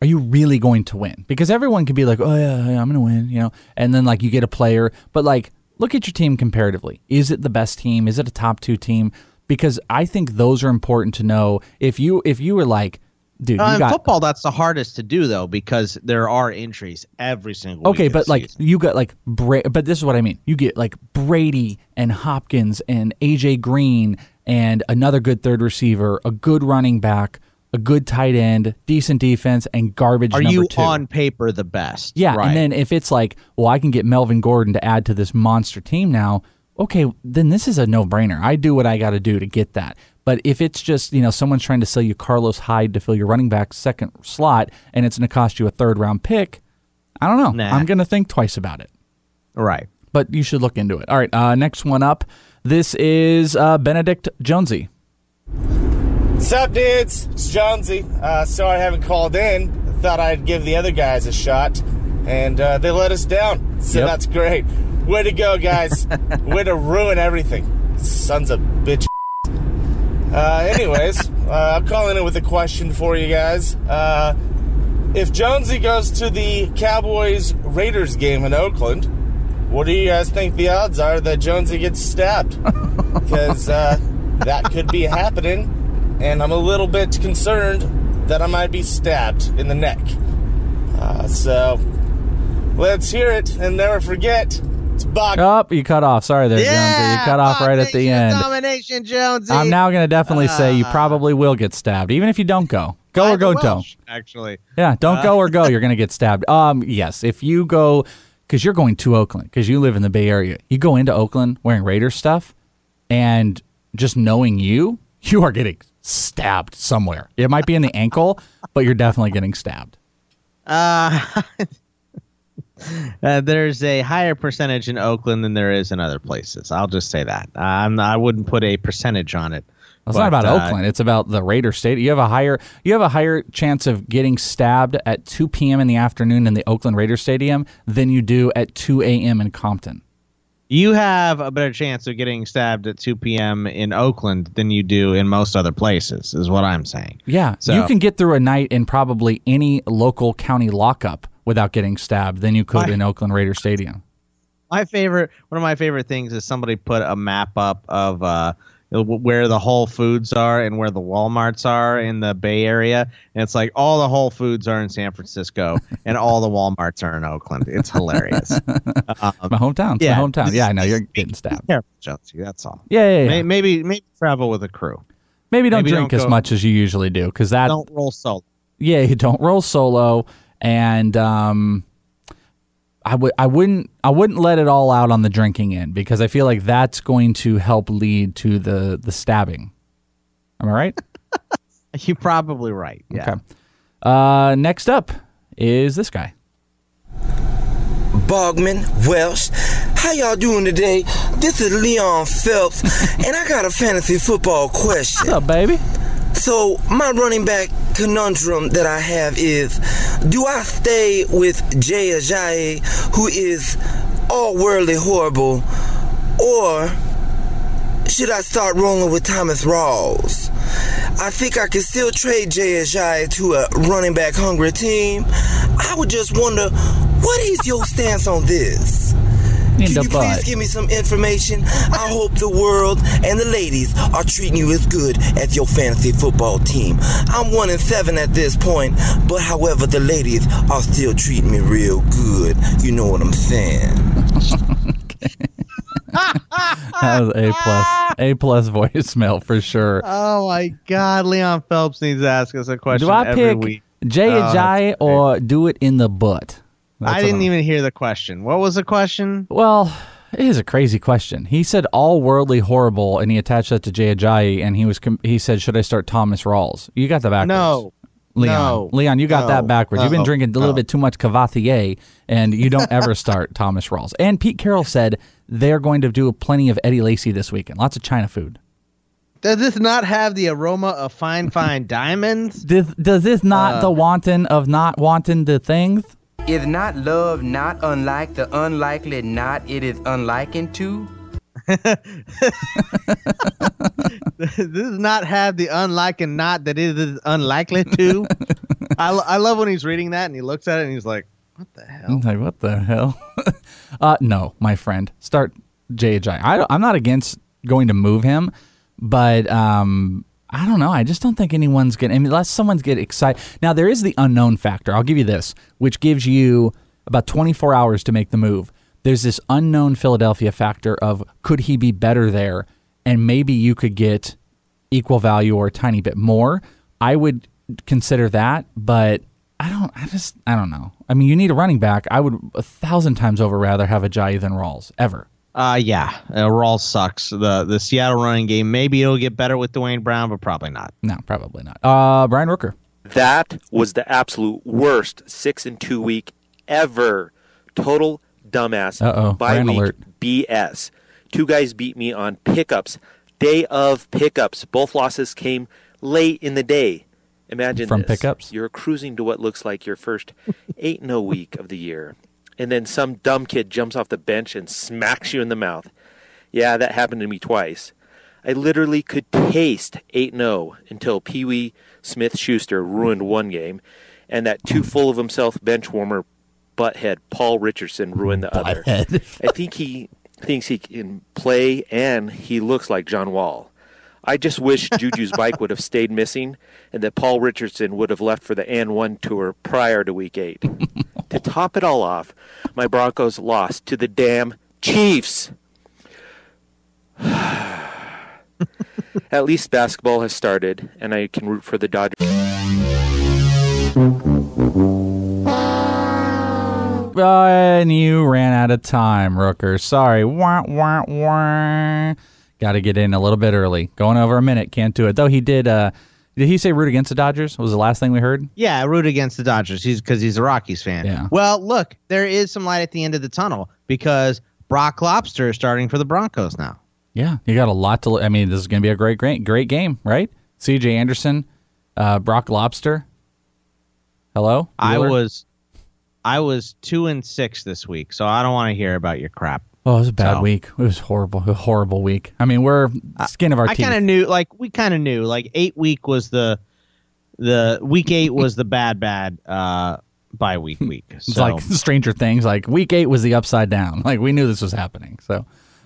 Are you really going to win? Because everyone can be like, "Oh yeah, yeah I'm going to win," you know, and then like you get a player, but like look at your team comparatively. Is it the best team? Is it a top two team? Because I think those are important to know. If you if you were like, dude, Uh, you in got football, that's the hardest to do though because there are injuries every single. Okay, but like season. you got like Bra- but this is what I mean. You get like Brady and Hopkins and AJ Green and another good third receiver, a good running back, a good tight end, decent defense, and garbage are you two. on paper the best? yeah, right. and then if it's like, well, I can get Melvin Gordon to add to this monster team now. Okay, then this is a no-brainer. I do what I got to do to get that. But if it's just you know someone's trying to sell you Carlos Hyde to fill your running back second slot, and it's going to cost you a third round pick, I don't know. Nah. I'm going to think twice about it right. but you should look into it. All right, uh, next one up. This is uh, Benedict Jonesy. What's up, dudes? It's Jonesy. Uh, sorry I haven't called in. Thought I'd give the other guys a shot, and uh, they let us down. So Yep. that's great. Way to go, guys. Way to ruin everything. Sons of bitch. Uh, anyways, uh, I'm calling in with a question for you guys. Uh, if Jonesy goes to the Cowboys Raiders game in Oakland, what do you guys think the odds are that Jonesy gets stabbed? Because uh, that could be happening, and I'm a little bit concerned that I might be stabbed in the neck. Uh, so let's hear it and never forget. It's Bog. Oh, you cut off. Sorry there, Jonesy. You cut off right at the end. Domination, Jonesy. I'm now going to definitely say you probably will get stabbed, even if you don't go. Go or go don't. Actually, Yeah, don't Uh, go or go. You're going to get stabbed. Um, yes, if you go, because you're going to Oakland, because you live in the Bay Area. You go into Oakland wearing Raiders stuff, and just knowing you, you are getting stabbed somewhere. It might be in the ankle, but you're definitely getting stabbed. Uh, uh, there's a higher percentage in Oakland than there is in other places. I'll just say that. I'm, I wouldn't put a percentage on it. It's but, not about uh, Oakland. It's about the Raider State. You have a higher you have a higher chance of getting stabbed at 2 p.m. in the afternoon in the Oakland Raider Stadium than you do at 2 a.m. in Compton. You have a better chance of getting stabbed at 2 p.m. in Oakland than you do in most other places, is what I'm saying. Yeah, So- you can get through a night in probably any local county lockup without getting stabbed than you could in Oakland Raider Stadium. My favorite, one of my favorite things is somebody put a map up of uh, where the Whole Foods are and where the WalMarts are in the Bay Area, and it's like all the Whole Foods are in San Francisco and all the WalMarts are in Oakland. It's hilarious. Um, my hometown. It's yeah. my hometown. Yeah, I know you're getting stabbed. Careful, Jonesy. That's all. Yeah, yeah, yeah. May- Maybe maybe travel with a crew. Maybe don't maybe drink don't as go- much as you usually do because that Don't roll solo. yeah, you don't roll solo, and um, I would I wouldn't I wouldn't let it all out on the drinking end because I feel like that's going to help lead to the the stabbing. Am I right? You're probably right. Yeah. Okay. Uh, next up is this guy. Bogman, Welsh. How y'all doing today? This is Leon Phelps, and I got a fantasy football question. What's up, baby? So, my running back conundrum that I have is do I stay with Jay Ajayi, who is all worldly horrible, or should I start rolling with Thomas Rawls? I think I can still trade Jay Ajayi to a running back hungry team. I would just wonder, what is your stance on this? In Can the you butt. please give me some information? I hope the world and the ladies are treating you as good as your fantasy football team. I'm one in seven at this point, but however, the ladies are still treating me real good. You know what I'm saying? That was a plus, a plus voicemail for sure. Oh my God, Leon Phelps needs to ask us a question Do I every pick week. Jay Oh, Ajayi or do it in the butt? That's I didn't even hear the question. What was the question? Well, it is a crazy question. He said all worldly horrible, and he attached that to Jay Ajayi, and he was com- he said, "Should I start Thomas Rawls?" You got the backwards. No. Leon. No. Leon, you got No. that backwards. You've been drinking a little No. bit too much Cavatier, and you don't ever start Thomas Rawls. And Pete Carroll said they're going to do plenty of Eddie Lacy this weekend. Lots of China food. Does this not have the aroma of fine, fine diamonds? Does, does this not Uh, the wanton of not wanting the things? Is not love not unlike the unlikely not it is unliking to? does not have the unlike and not that it is unlikely to? I, I love when he's reading that and he looks at it and he's like, what the hell? I'm like, what the hell? uh, no, my friend, start Ajayi. I, I'm not against going to move him, but um, I don't know. I just don't think anyone's mean, unless someone's get excited. Now there is the unknown factor. I'll give you this, which gives you about 24 hours to make the move. There's this unknown Philadelphia factor of could he be better there, and maybe you could get equal value or a tiny bit more. I would consider that, but I don't. I just. I don't know. I mean, you need a running back. I would a thousand times over rather have Ajayi than Rawls ever. Uh, yeah, uh, Rawls sucks. The the Seattle running game, maybe it'll get better with Duane Brown, but probably not. No, probably not. Uh, Brian Rooker. That was the absolute worst six and two week ever. Total dumbass. Uh-oh, By Brian week alert. BS. Two guys beat me on pickups. Day of pickups. Both losses came late in the day. Imagine From this. pickups? You're cruising to what looks like your first eight and a week of the year, and then some dumb kid jumps off the bench and smacks you in the mouth. Yeah, that happened to me twice. I literally could taste 8 0 until Pee Wee Smith Schuster ruined one game, and that too full of himself bench warmer butthead Paul Richardson ruined the other. I think he thinks he can play and he looks like John Wall. I just wish Juju's bike would have stayed missing and that Paul Richardson would have left for the N 1 tour prior to week 8. to top it all off, my Broncos lost to the damn Chiefs. At least basketball has started, and I can root for the Dodgers. Uh, and you ran out of time, Rooker. Sorry. Wah, wah, wah. Got to get in a little bit early. Going over a minute. Can't do it. Though he did. Uh, did he say root against the Dodgers? Was the last thing we heard? Yeah, root against the Dodgers. He's because he's a Rockies fan. Yeah. Well, look, there is some light at the end of the tunnel because Brock Lobster is starting for the Broncos now. Yeah, you got a lot to. I mean, this is going to be a great, great, great game, right? C.J. Anderson, uh, Brock Lobster. Hello. I was, I was two and six this week, so I don't want to hear about your crap. Oh, it was a bad So- week. It was horrible. A horrible week. I mean, we're skin of our I teeth. kind of knew, like we kind of knew, like eight week was the, the week eight was the bad bad uh by week week. It's like Stranger Things. Like week eight was the upside down. Like we knew this was happening. So,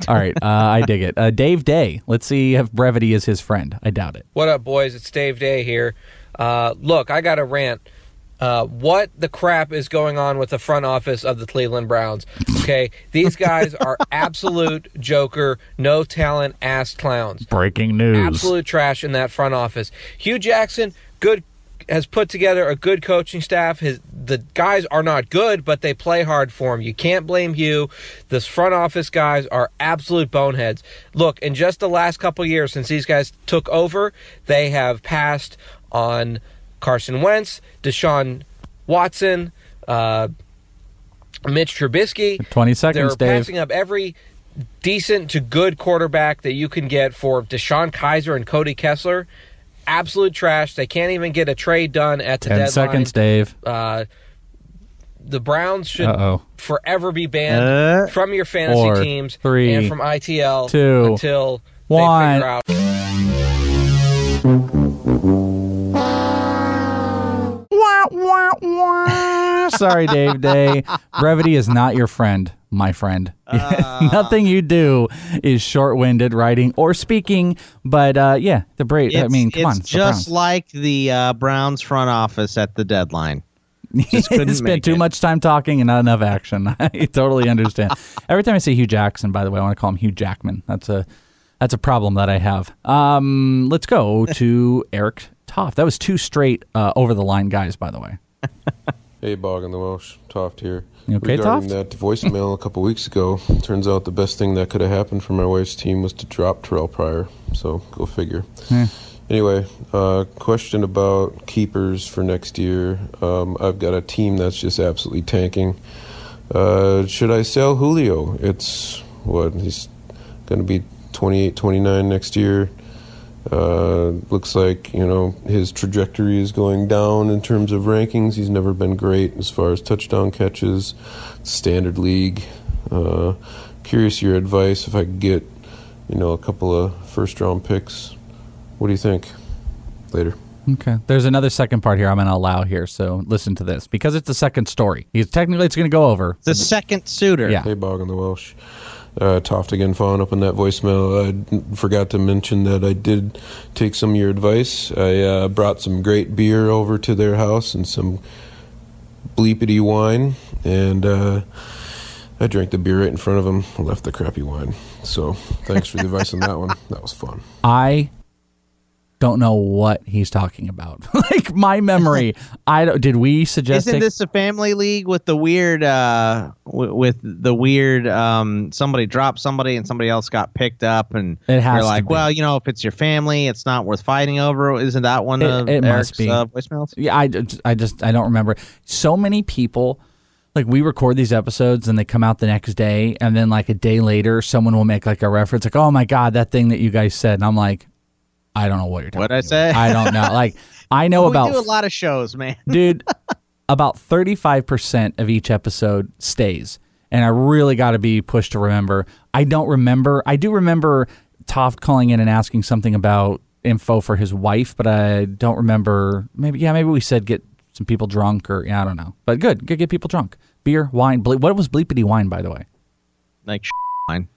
all right, uh, I dig it. Uh, Dave Day. Let's see if brevity is his friend. I doubt it. What up, boys? It's Dave Day here. Uh, look, I got a rant. Uh, what the crap is going on with the front office of the Cleveland Browns? Okay, these guys are absolute joker, no talent ass clowns. Breaking news. Absolute trash in that front office. Hue Jackson, good, has put together a good coaching staff. His the guys are not good, but they play hard for him. You can't blame Hue. This front office guys are absolute boneheads. Look, in just the last couple years since these guys took over, they have passed on Carson Wentz, Deshaun Watson, uh, Mitch Trubisky. 20 seconds, They're Dave. passing up every decent to good quarterback that you can get for DeShone Kizer and Cody Kessler. Absolute trash. They can't even get a trade done at the 10 deadline. seconds, Dave. Uh, the Browns should Uh-oh. forever be banned Uh, from your fantasy four, teams three, and from ITL two, until one. they figure out. Wah, wah. Sorry, Dave Day. Brevity is not your friend. my friend. Nothing you do is short-winded writing or speaking. But uh, yeah, the Braves. I mean, come it's on, it's the just like the uh, Browns front office at the deadline. Just couldn't spent too it. much time talking and not enough action. I totally understand. Every time I say Hue Jackson, by the way, I want to call him Hugh Jackman. That's a that's a problem that I have. Um, let's go to Eric Toft. That was two straight uh, over the line guys, by the way. Hey, Bog and the Welsh, Toft here. You okay, Regarding Toft? that voicemail a couple weeks ago, turns out the best thing that could have happened for my wife's team was to drop Terrelle Pryor. So go figure. Anyway, uh, question about keepers for next year. Um, I've got a team that's just absolutely tanking. Uh, should I sell Julio? It's what he's going to be 28, 29 next year. Uh, looks like you know his trajectory is going down in terms of rankings. He's never been great as far as touchdown catches, standard league. Uh, curious your advice if I could get you know a couple of first round picks. What do you think? Later. Okay. There's another second part here I'm going to allow here, so listen to this because it's the second story. He's technically it's going to go over. The second suitor. Yeah. Hey, Bog on the Welsh. Uh, Toft again, following up on that voicemail. I forgot to mention that I did take some of your advice. I uh, brought some great beer over to their house and some bleepity wine, and uh, I drank the beer right in front of them. Left the crappy wine. So thanks for the advice on that one. That was fun. I don't know what he's talking about. like my memory, I don't, did we suggest Isn't this a family league with the weird, uh, w- with the weird, um, somebody dropped somebody and somebody else got picked up, and It has you're like, well, you know, if it's your family, it's not worth fighting over. Isn't that one It- of it Eric's must be. Uh, voicemails? Yeah, I, just- I just I don't remember. So many people like we record these episodes and they come out the next day and then like a day later someone will make like a reference like, "Oh my god, that thing that you guys said." And I'm like, I don't know what you're talking about. What I say? I don't know. Like I know we about do a lot of shows, man. dude about 35% of each episode stays and i really got to be pushed to remember i don't remember i do remember toft calling in and asking something about info for his wife but i don't remember maybe yeah maybe we said get some people drunk or yeah i don't know but good good get people drunk beer wine ble- what was bleepity wine by the way Like wine.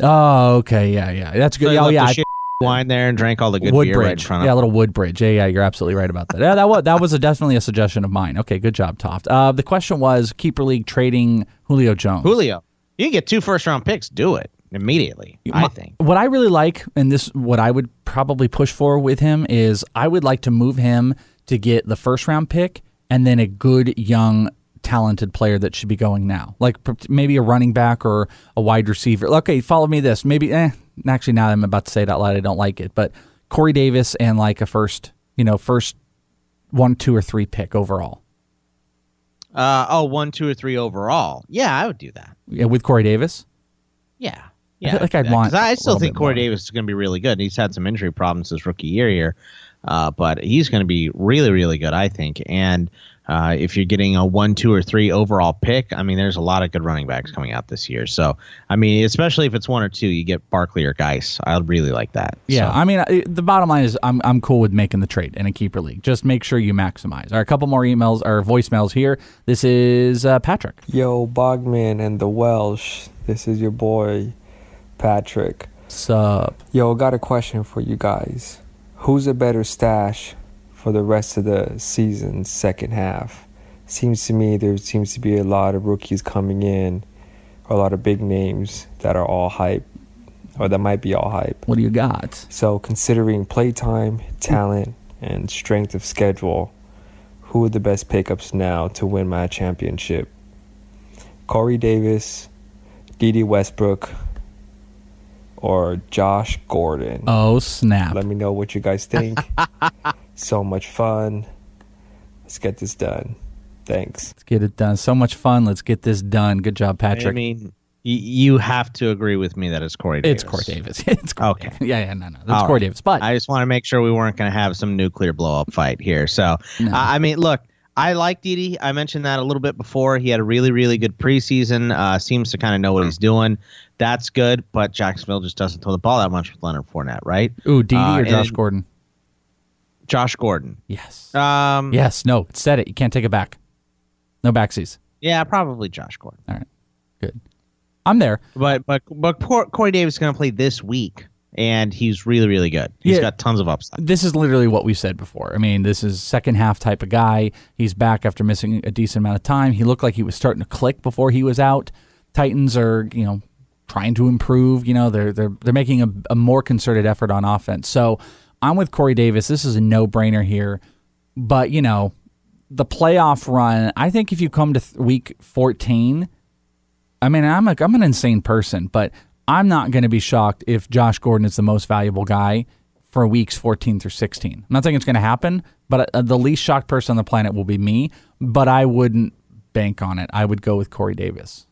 oh okay yeah yeah that's good he oh yeah I- wine there and drank all the good beer right in Woodbridge. front of yeah, a little Woodbridge. Yeah, yeah, you're absolutely right about that. Yeah, that was that was a, definitely a suggestion of mine. Okay, good job, Toft. Uh, the question was keeper league trading Julio Jones. Julio, you can get two first round picks. Do it immediately. I think. What I really like, and this what I would probably push for with him is I would like to move him to get the first round pick and then a good young talented player that should be going now, like maybe a running back or a wide receiver. Okay, follow me. This maybe. Eh, actually, now that I'm about to say it out loud, I don't like it, but Corey Davis and like a first, you know, first one, two, or three pick overall. Uh, oh, one, two, or three overall. Yeah, I would do that. Yeah, with Corey Davis. Yeah. I Yeah, feel like I'd I'd do that, want I still think Corey more. Davis is going to be really good. He's had some injury problems his rookie year here, uh, but he's going to be really, really good, I think. And uh, if you're getting a one, two, or three overall pick, I mean, there's a lot of good running backs coming out this year. So, I mean, especially if it's one or two, you get Barkley or Guice. I really like that. Yeah, So- I mean, the bottom line is I'm I'm cool with making the trade in a keeper league. Just make sure you maximize. All right, a couple more emails or voicemails here. This is uh, Patrick. Yo, Bogman and the Welsh. This is your boy, Patrick. Sup? Yo, got a question for you guys. Who's a better stash for the rest of the season, second half? Seems to me there seems to be a lot of rookies coming in, or a lot of big names that are all hype, or that might be all hype. What do you got? So, considering playtime, talent, and strength of schedule, who are the best pickups now to win my championship? Corey Davis, Dede Westbrook, or Josh Gordon? Oh snap! Let me know what you guys think. so much fun. Let's get this done. Thanks. Let's get it done. So much fun. Let's get this done. Good job, Patrick. I mean, you have to agree with me that it's Corey Davis. It's Corey Davis. it's Corey okay. Davis. Yeah, yeah, no, no. That's All Corey right. Davis. But I just want to make sure we weren't going to have some nuclear blow up fight here. So, I I mean, look, I like Dede. I mentioned that a little bit before. He had a really, really good preseason. Uh, seems to kind of know what he's doing. That's good, but Jacksonville just doesn't throw the ball that much with Leonard Fournette, right? ooh, Dede Uh, or Josh and- Gordon? Josh Gordon. Yes. Um, Yes. No. Said it. You can't take it back. No backsies. Yeah, probably Josh Gordon. All right. Good. I'm there. But but but Cor- Corey Davis is going to play this week, and he's really really good. He's Yeah. got tons of upside. This is literally what we said before. I mean, this is second half type of guy. He's back after missing a decent amount of time. He looked like he was starting to click before he was out. Titans are, you know, trying to improve. You know, they're they're they're making a, a more concerted effort on offense. So I'm with Corey Davis. This is a no brainer here. But you know, the playoff run. I think if you come to th- week 14, I mean, I'm a, I'm an insane person, but I'm not going to be shocked if Josh Gordon is the most valuable guy for weeks 14 through 16. I'm not saying it's going to happen, but uh, the least shocked person on the planet will be me. But I wouldn't bank on it. I would go with Corey Davis.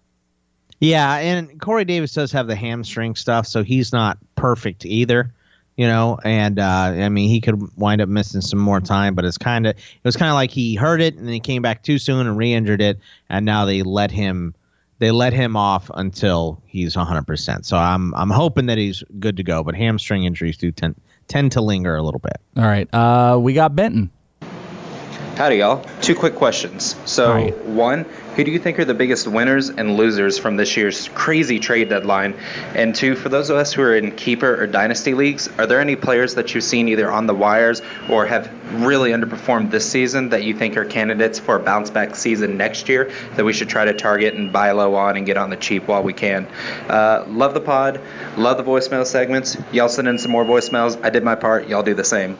Yeah, and Corey Davis does have the hamstring stuff, so he's not perfect either. You know, and uh, I mean, he could wind up missing some more time, but it's kind of it was kind of like he hurt it and then he came back too soon and re-injured it, and now they let him they let him off until he's 100%. So I'm I'm hoping that he's good to go, but hamstring injuries do tend tend to linger a little bit. All right. Uh, we got Benton. Howdy, y'all. Two quick questions. So, one, who do you think are the biggest winners and losers from this year's crazy trade deadline? And two, for those of us who are in keeper or dynasty leagues, are there any players that you've seen either on the wires or have really underperformed this season that you think are candidates for a bounce back season next year that we should try to target and buy low on and get on the cheap while we can? Uh, love the pod. Love the voicemail segments. Y'all send in some more voicemails. I did my part. Y'all do the same.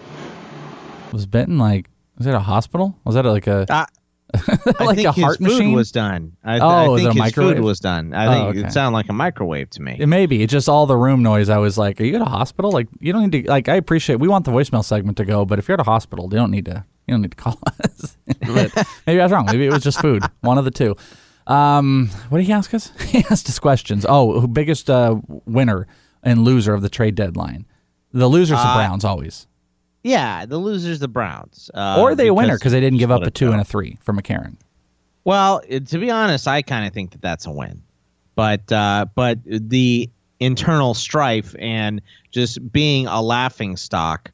Was Benton like? Was it a hospital? Was that like a I like think a his heart food machine? was done. I, oh, I think his microwave? food was done. I Oh, think okay. it sounded like a microwave to me. It may be. It's just all the room noise. I was like, "Are you at a hospital? Like, you don't need to. Like, I appreciate. We want the voicemail segment to go, but if you're at a hospital, you don't need to. You don't need to call us. But maybe I was wrong. Maybe it was just food. One of the two. Um, what did he ask us? he asked us questions. Oh, biggest uh, winner and loser of the trade deadline? The loser's the Uh, Browns always, Yeah, the losers, the Browns, uh, or they a winner because they didn't give up a two and a three for McCarron. Well, to be honest, I kind of think that that's a win, but uh, but the internal strife and just being a laughing stock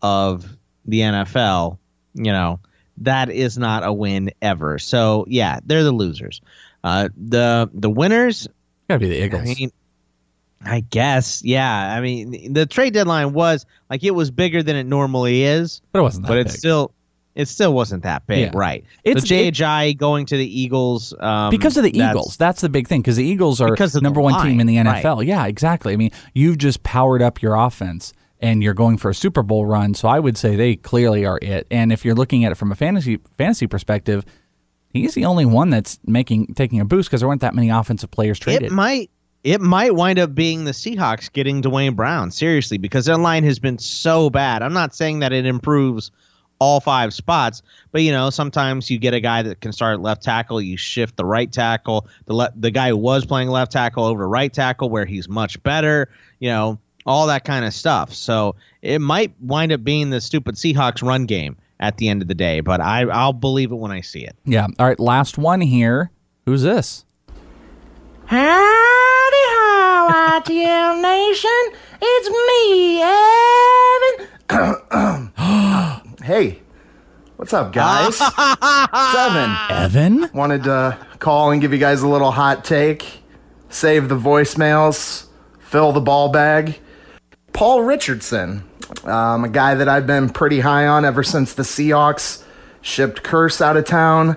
of the NFL, you know, that is not a win ever. So yeah, they're the losers. Uh, the the winners gotta be the Eagles. I mean, I guess, yeah. I mean, the trade deadline was like it was bigger than it normally is, but it wasn't. but it's big. still it still wasn't that big, Yeah. right? It's- the Ajayi going to the Eagles um, because of the that's- Eagles. That's the big thing because the Eagles are Because the number one team in the NFL. Yeah, exactly. I mean, you've just powered up your offense and you're going for a Super Bowl run. So I would say they clearly are it. And if you're looking at it from a fantasy fantasy perspective, he's the only one that's making taking a boost because there weren't that many offensive players traded. It might it might wind up being the Seahawks getting Duane Brown seriously because their line has been so bad. I'm not saying that it improves all five spots, but you know sometimes you get a guy that can start at left tackle, you shift the right tackle, the le- the guy who was playing left tackle over to right tackle where he's much better, you know all that kind of stuff. So it might wind up being the stupid Seahawks run game at the end of the day, but I I'll believe it when I see it. yeah. All right. Last one here. Who's this? Howdy how, ITL Nation. It's me, Evan. Hey, what's up, guys? it's Evan. Evan? Wanted to call and give you guys a little hot take, save the voicemails, fill the ball bag. Paul Richardson, um, a guy that I've been pretty high on ever since the Seahawks shipped Kearse out of town.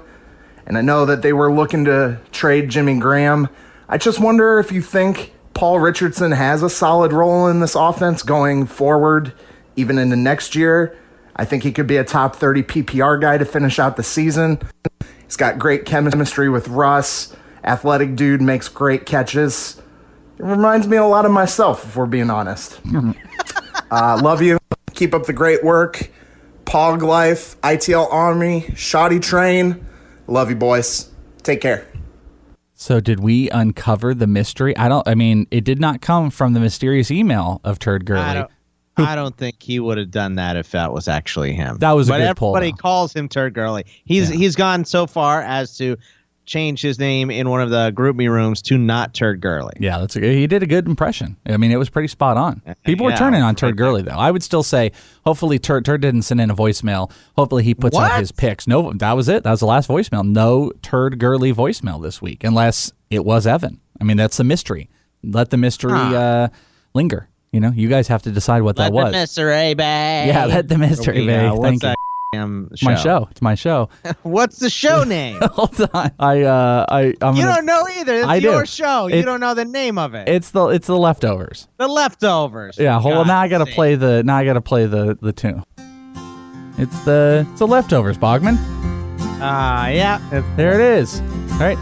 And I know that they were looking to trade Jimmy Graham. I just wonder if you think Paul Richardson has a solid role in this offense going forward, even into next year. I think he could be a top 30 PPR guy to finish out the season. He's got great chemistry with Russ. Athletic dude makes great catches. It reminds me a lot of myself, if we're being honest. uh, love you. Keep up the great work. Pog Life, ITL Army, Shoddy Train. Love you, boys. Take care. So did we uncover the mystery? I don't. I mean, it did not come from the mysterious email of Turd Gurley. I don't, I don't think he would have done that if that was actually him. That was a but good pull, everybody calls him Turd Gurley. He's he's gone so far as to change his name in one of the GroupMe rooms to not Turd Gurley. Yeah, that's a, he did a good impression. I mean, it was pretty spot on. People were turning on Turd Gurley though. I would still say, hopefully, Turd, Turd didn't send in a voicemail. Hopefully, he puts out his picks. No, that was it. That was the last voicemail. No Turd Gurley voicemail this week, unless it was Evan. I mean, that's the mystery. Let the mystery Huh. uh, linger. You know, you guys have to decide what Let that was. the mystery bay. Yeah, let the mystery uh, what's Thank that you. Damn It's my show. It's my show. What's the show name? Hold on. I uh I I'm you gonna, don't know either. It's I do. your show. you don't know the name of it. It's the it's the leftovers. the leftovers. Yeah, hold on. Now I gotta sake. play the now I gotta play the the tune. It's the it's the leftovers, Bogman. Ah, yeah. There it is. All right.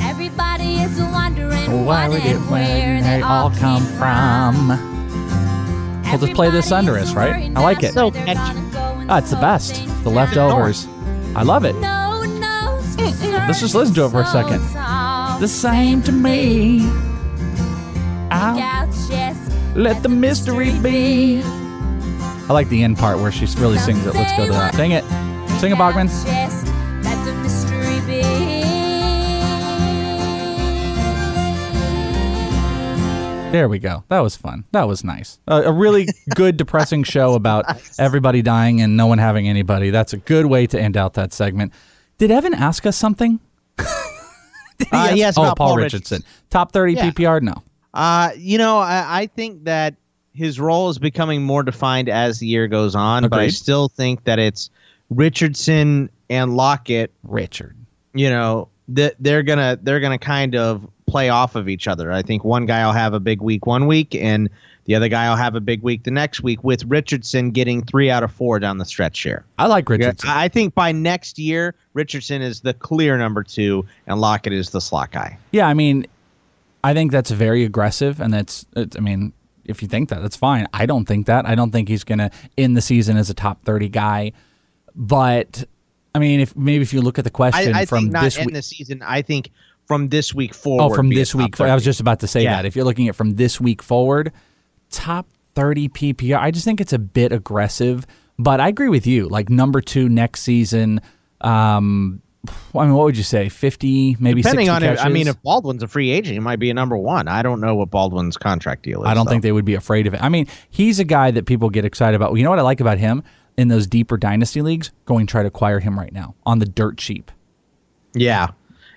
Everybody is wondering Why we get and where where they all come from. We'll just play this under us, right? I like it. So catchy. Ah, it's the best. The leftovers. I love it. Let's just listen to it for a second. The same to me. I'll let the mystery be. I like the end part where she really sings it. Let's go to that. Sing it. Sing it, Bogman. There we go. That was fun. That was nice. Uh, a really good, depressing show about everybody dying and no one having anybody. That's a good way to end out that segment. Did Evan ask us something? Uh, yes, oh, Paul, Paul Richardson. Top 30 Yeah. PPR? No. Uh, you know, I, I think that his role is becoming more defined as the year goes on, but I still think that it's Richardson and Lockett. Richard. You know, that they're gonna they're gonna kind of play off of each other. I think one guy will have a big week one week, and the other guy will have a big week the next week. With Richardson getting three out of four down the stretch here. I like Richardson. I think by next year, Richardson is the clear number two, and Lockett is the slot guy. Yeah, I mean, I think that's very aggressive, and that's, it's, I mean, if you think that, that's fine. I don't think that. I don't think he's going to end the season as a top 30 guy. But, I mean, if maybe if you look at the question I, I from think not this end week. the season. I think from this week forward. Oh, from this week. I was just about to say Yeah. that. If you're looking at from this week forward, top 30 PPR, I just think it's a bit aggressive. But I agree with you. Like number two next season. Um, I mean, what would you say? 50, maybe Depending 60 on it, I mean, if Baldwin's a free agent, he might be a number one. I don't know what Baldwin's contract deal is. I don't think they would be afraid of it. I mean, he's a guy that people get excited about. You know what I like about him in those deeper dynasty leagues? Going try to acquire him right now on the dirt cheap. Yeah,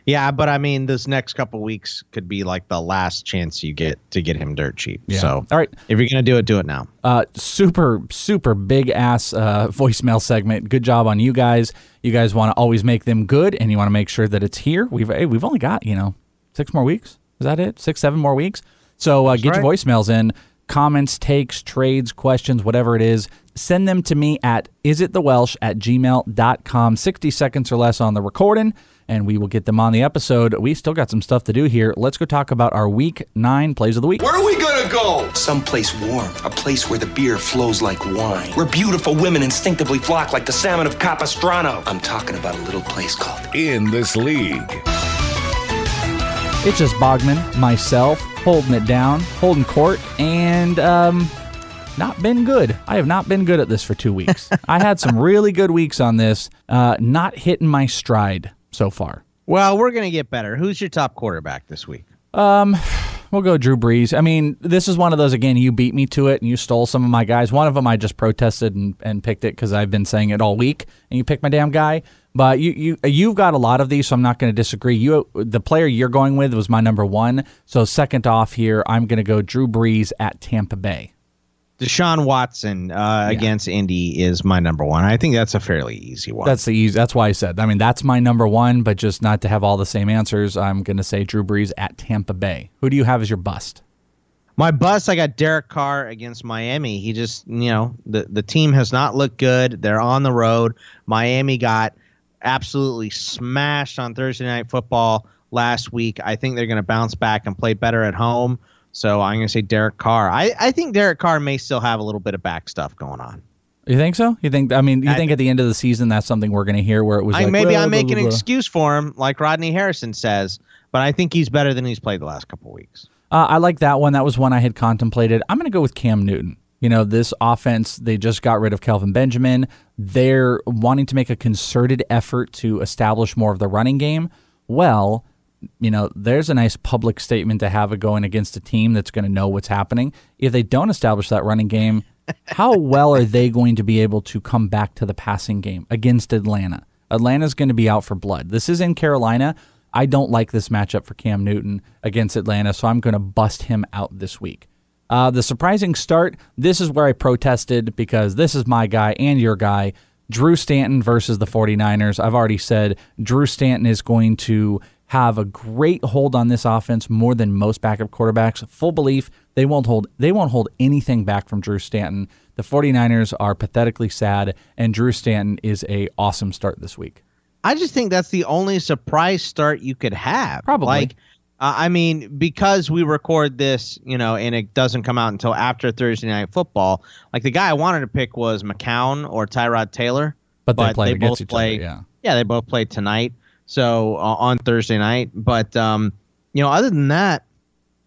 yeah, but I mean, this next couple weeks could be like the last chance you get to get him dirt cheap. Yeah. So, all right, if you're gonna do it, do it now. Uh, super, super big ass uh, voicemail segment. Good job on you guys. You guys want to always make them good, and you want to make sure that it's here. We've hey, we've only got you know six more weeks. Is that it? Six, seven more weeks. So uh, get your voicemails in. Comments, takes, trades, questions, whatever it is. Send them to me at isitthewelsh at gmail.com. 60 seconds or less on the recording, and we will get them on the episode. We still got some stuff to do here. Let's go talk about our week nine plays of the week. Where are we gonna go? Someplace warm, a place where the beer flows like wine, where beautiful women instinctively flock like the salmon of Capistrano. I'm talking about a little place called In This League. It's just Bogman, myself, holding it down, holding court, and um, not been good. I have not been good at this for two weeks. I had some really good weeks on this, uh, not hitting my stride so far. Well, we're gonna get better. Who's your top quarterback this week? Um, we'll go Drew Brees. I mean, this is one of those again. You beat me to it, and you stole some of my guys. One of them I just protested and, and picked it because I've been saying it all week, and you picked my damn guy. But you you you've got a lot of these, so I'm not going to disagree. You the player you're going with was my number one. So second off here, I'm going to go Drew Brees at Tampa Bay. Deshaun Watson uh, against Indy is my number one. I think that's a fairly easy one. That's the easy. That's why I said. I mean, that's my number one. But just not to have all the same answers, I'm going to say Drew Brees at Tampa Bay. Who do you have as your bust? My bust, I got Derek Carr against Miami. He just, you know, the, the team has not looked good. They're on the road. Miami got absolutely smashed on Thursday Night Football last week. I think they're going to bounce back and play better at home. So I'm going to say Derek Carr. I, I think Derek Carr may still have a little bit of back stuff going on. You think so? You think? I mean, you think at the end of the season that's something we're going to hear where it was I, like maybe I'm making an excuse for him, like Rodney Harrison says, but I think he's better than he's played the last couple weeks. Uh, I like that one. That was one I had contemplated. I'm going to go with Cam Newton. You know, this offense, they just got rid of Kelvin Benjamin. They're wanting to make a concerted effort to establish more of the running game. Well, you know, there's a nice public statement to have it going against a team that's going to know what's happening. If they don't establish that running game, how well are they going to be able to come back to the passing game against Atlanta? Atlanta's going to be out for blood. This is in Carolina. I don't like this matchup for Cam Newton against Atlanta, so I'm going to bust him out this week. Uh, the surprising start, this is where I protested because this is my guy and your guy. Drew Stanton versus the 49ers. I've already said Drew Stanton is going to have a great hold on this offense more than most backup quarterbacks. Full belief they won't hold they won't hold anything back from Drew Stanton. The 49ers are pathetically sad and Drew Stanton is a awesome start this week. I just think that's the only surprise start you could have. Probably. Like, uh, I mean, because we record this, you know, and it doesn't come out until after Thursday night football. Like the guy I wanted to pick was McCown or Tyrod Taylor, But they played against both each play. other, yeah. yeah, they both play tonight. So uh, on Thursday night, but um, you know, other than that,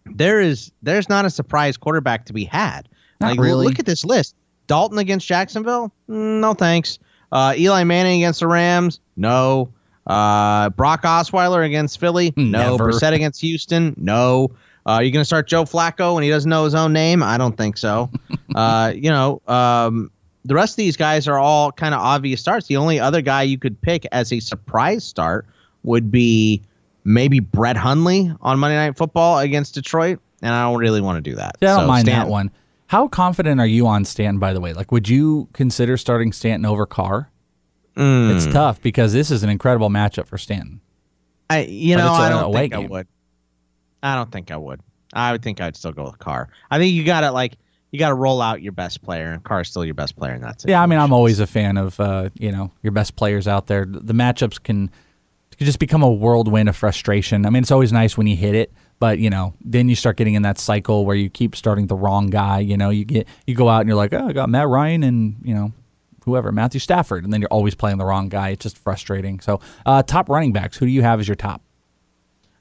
there is there's not a surprise quarterback to be had. Not like, really. Look at this list: Dalton against Jacksonville, Mm, no thanks. Uh, Eli Manning against the Rams, no. Uh, Brock Osweiler against Philly, no. Never. Brissett against Houston, no. Uh, you gonna start Joe Flacco and he doesn't know his own name? I don't think so. uh, you know, um, the rest of these guys are all kind of obvious starts. The only other guy you could pick as a surprise start would be maybe Brett Hundley on Monday Night Football against Detroit, and I don't really want to do that. Yeah, I don't So mind Stan- that one. How confident are you on Stanton, by the way? Like, would you consider starting Stanton over Carr? Mm. It's tough because this is an incredible matchup for Stanton. I you But know I don't think I would. I don't think I would. I would think I'd still go with Carr. I think you got to like you got to roll out your best player, and Carr's still your best player, and that's it. Yeah, I mean, I'm always a fan of uh, you know your best players out there. The matchups can can just become a whirlwind of frustration. I mean, it's always nice when you hit it, but you know, then you start getting in that cycle where you keep starting the wrong guy. You know, you get you go out and you're like, oh, I got Matt Ryan and you know whoever Matthew Stafford, and then you're always playing the wrong guy. It's just frustrating. So, uh, top running backs, who do you have as your top?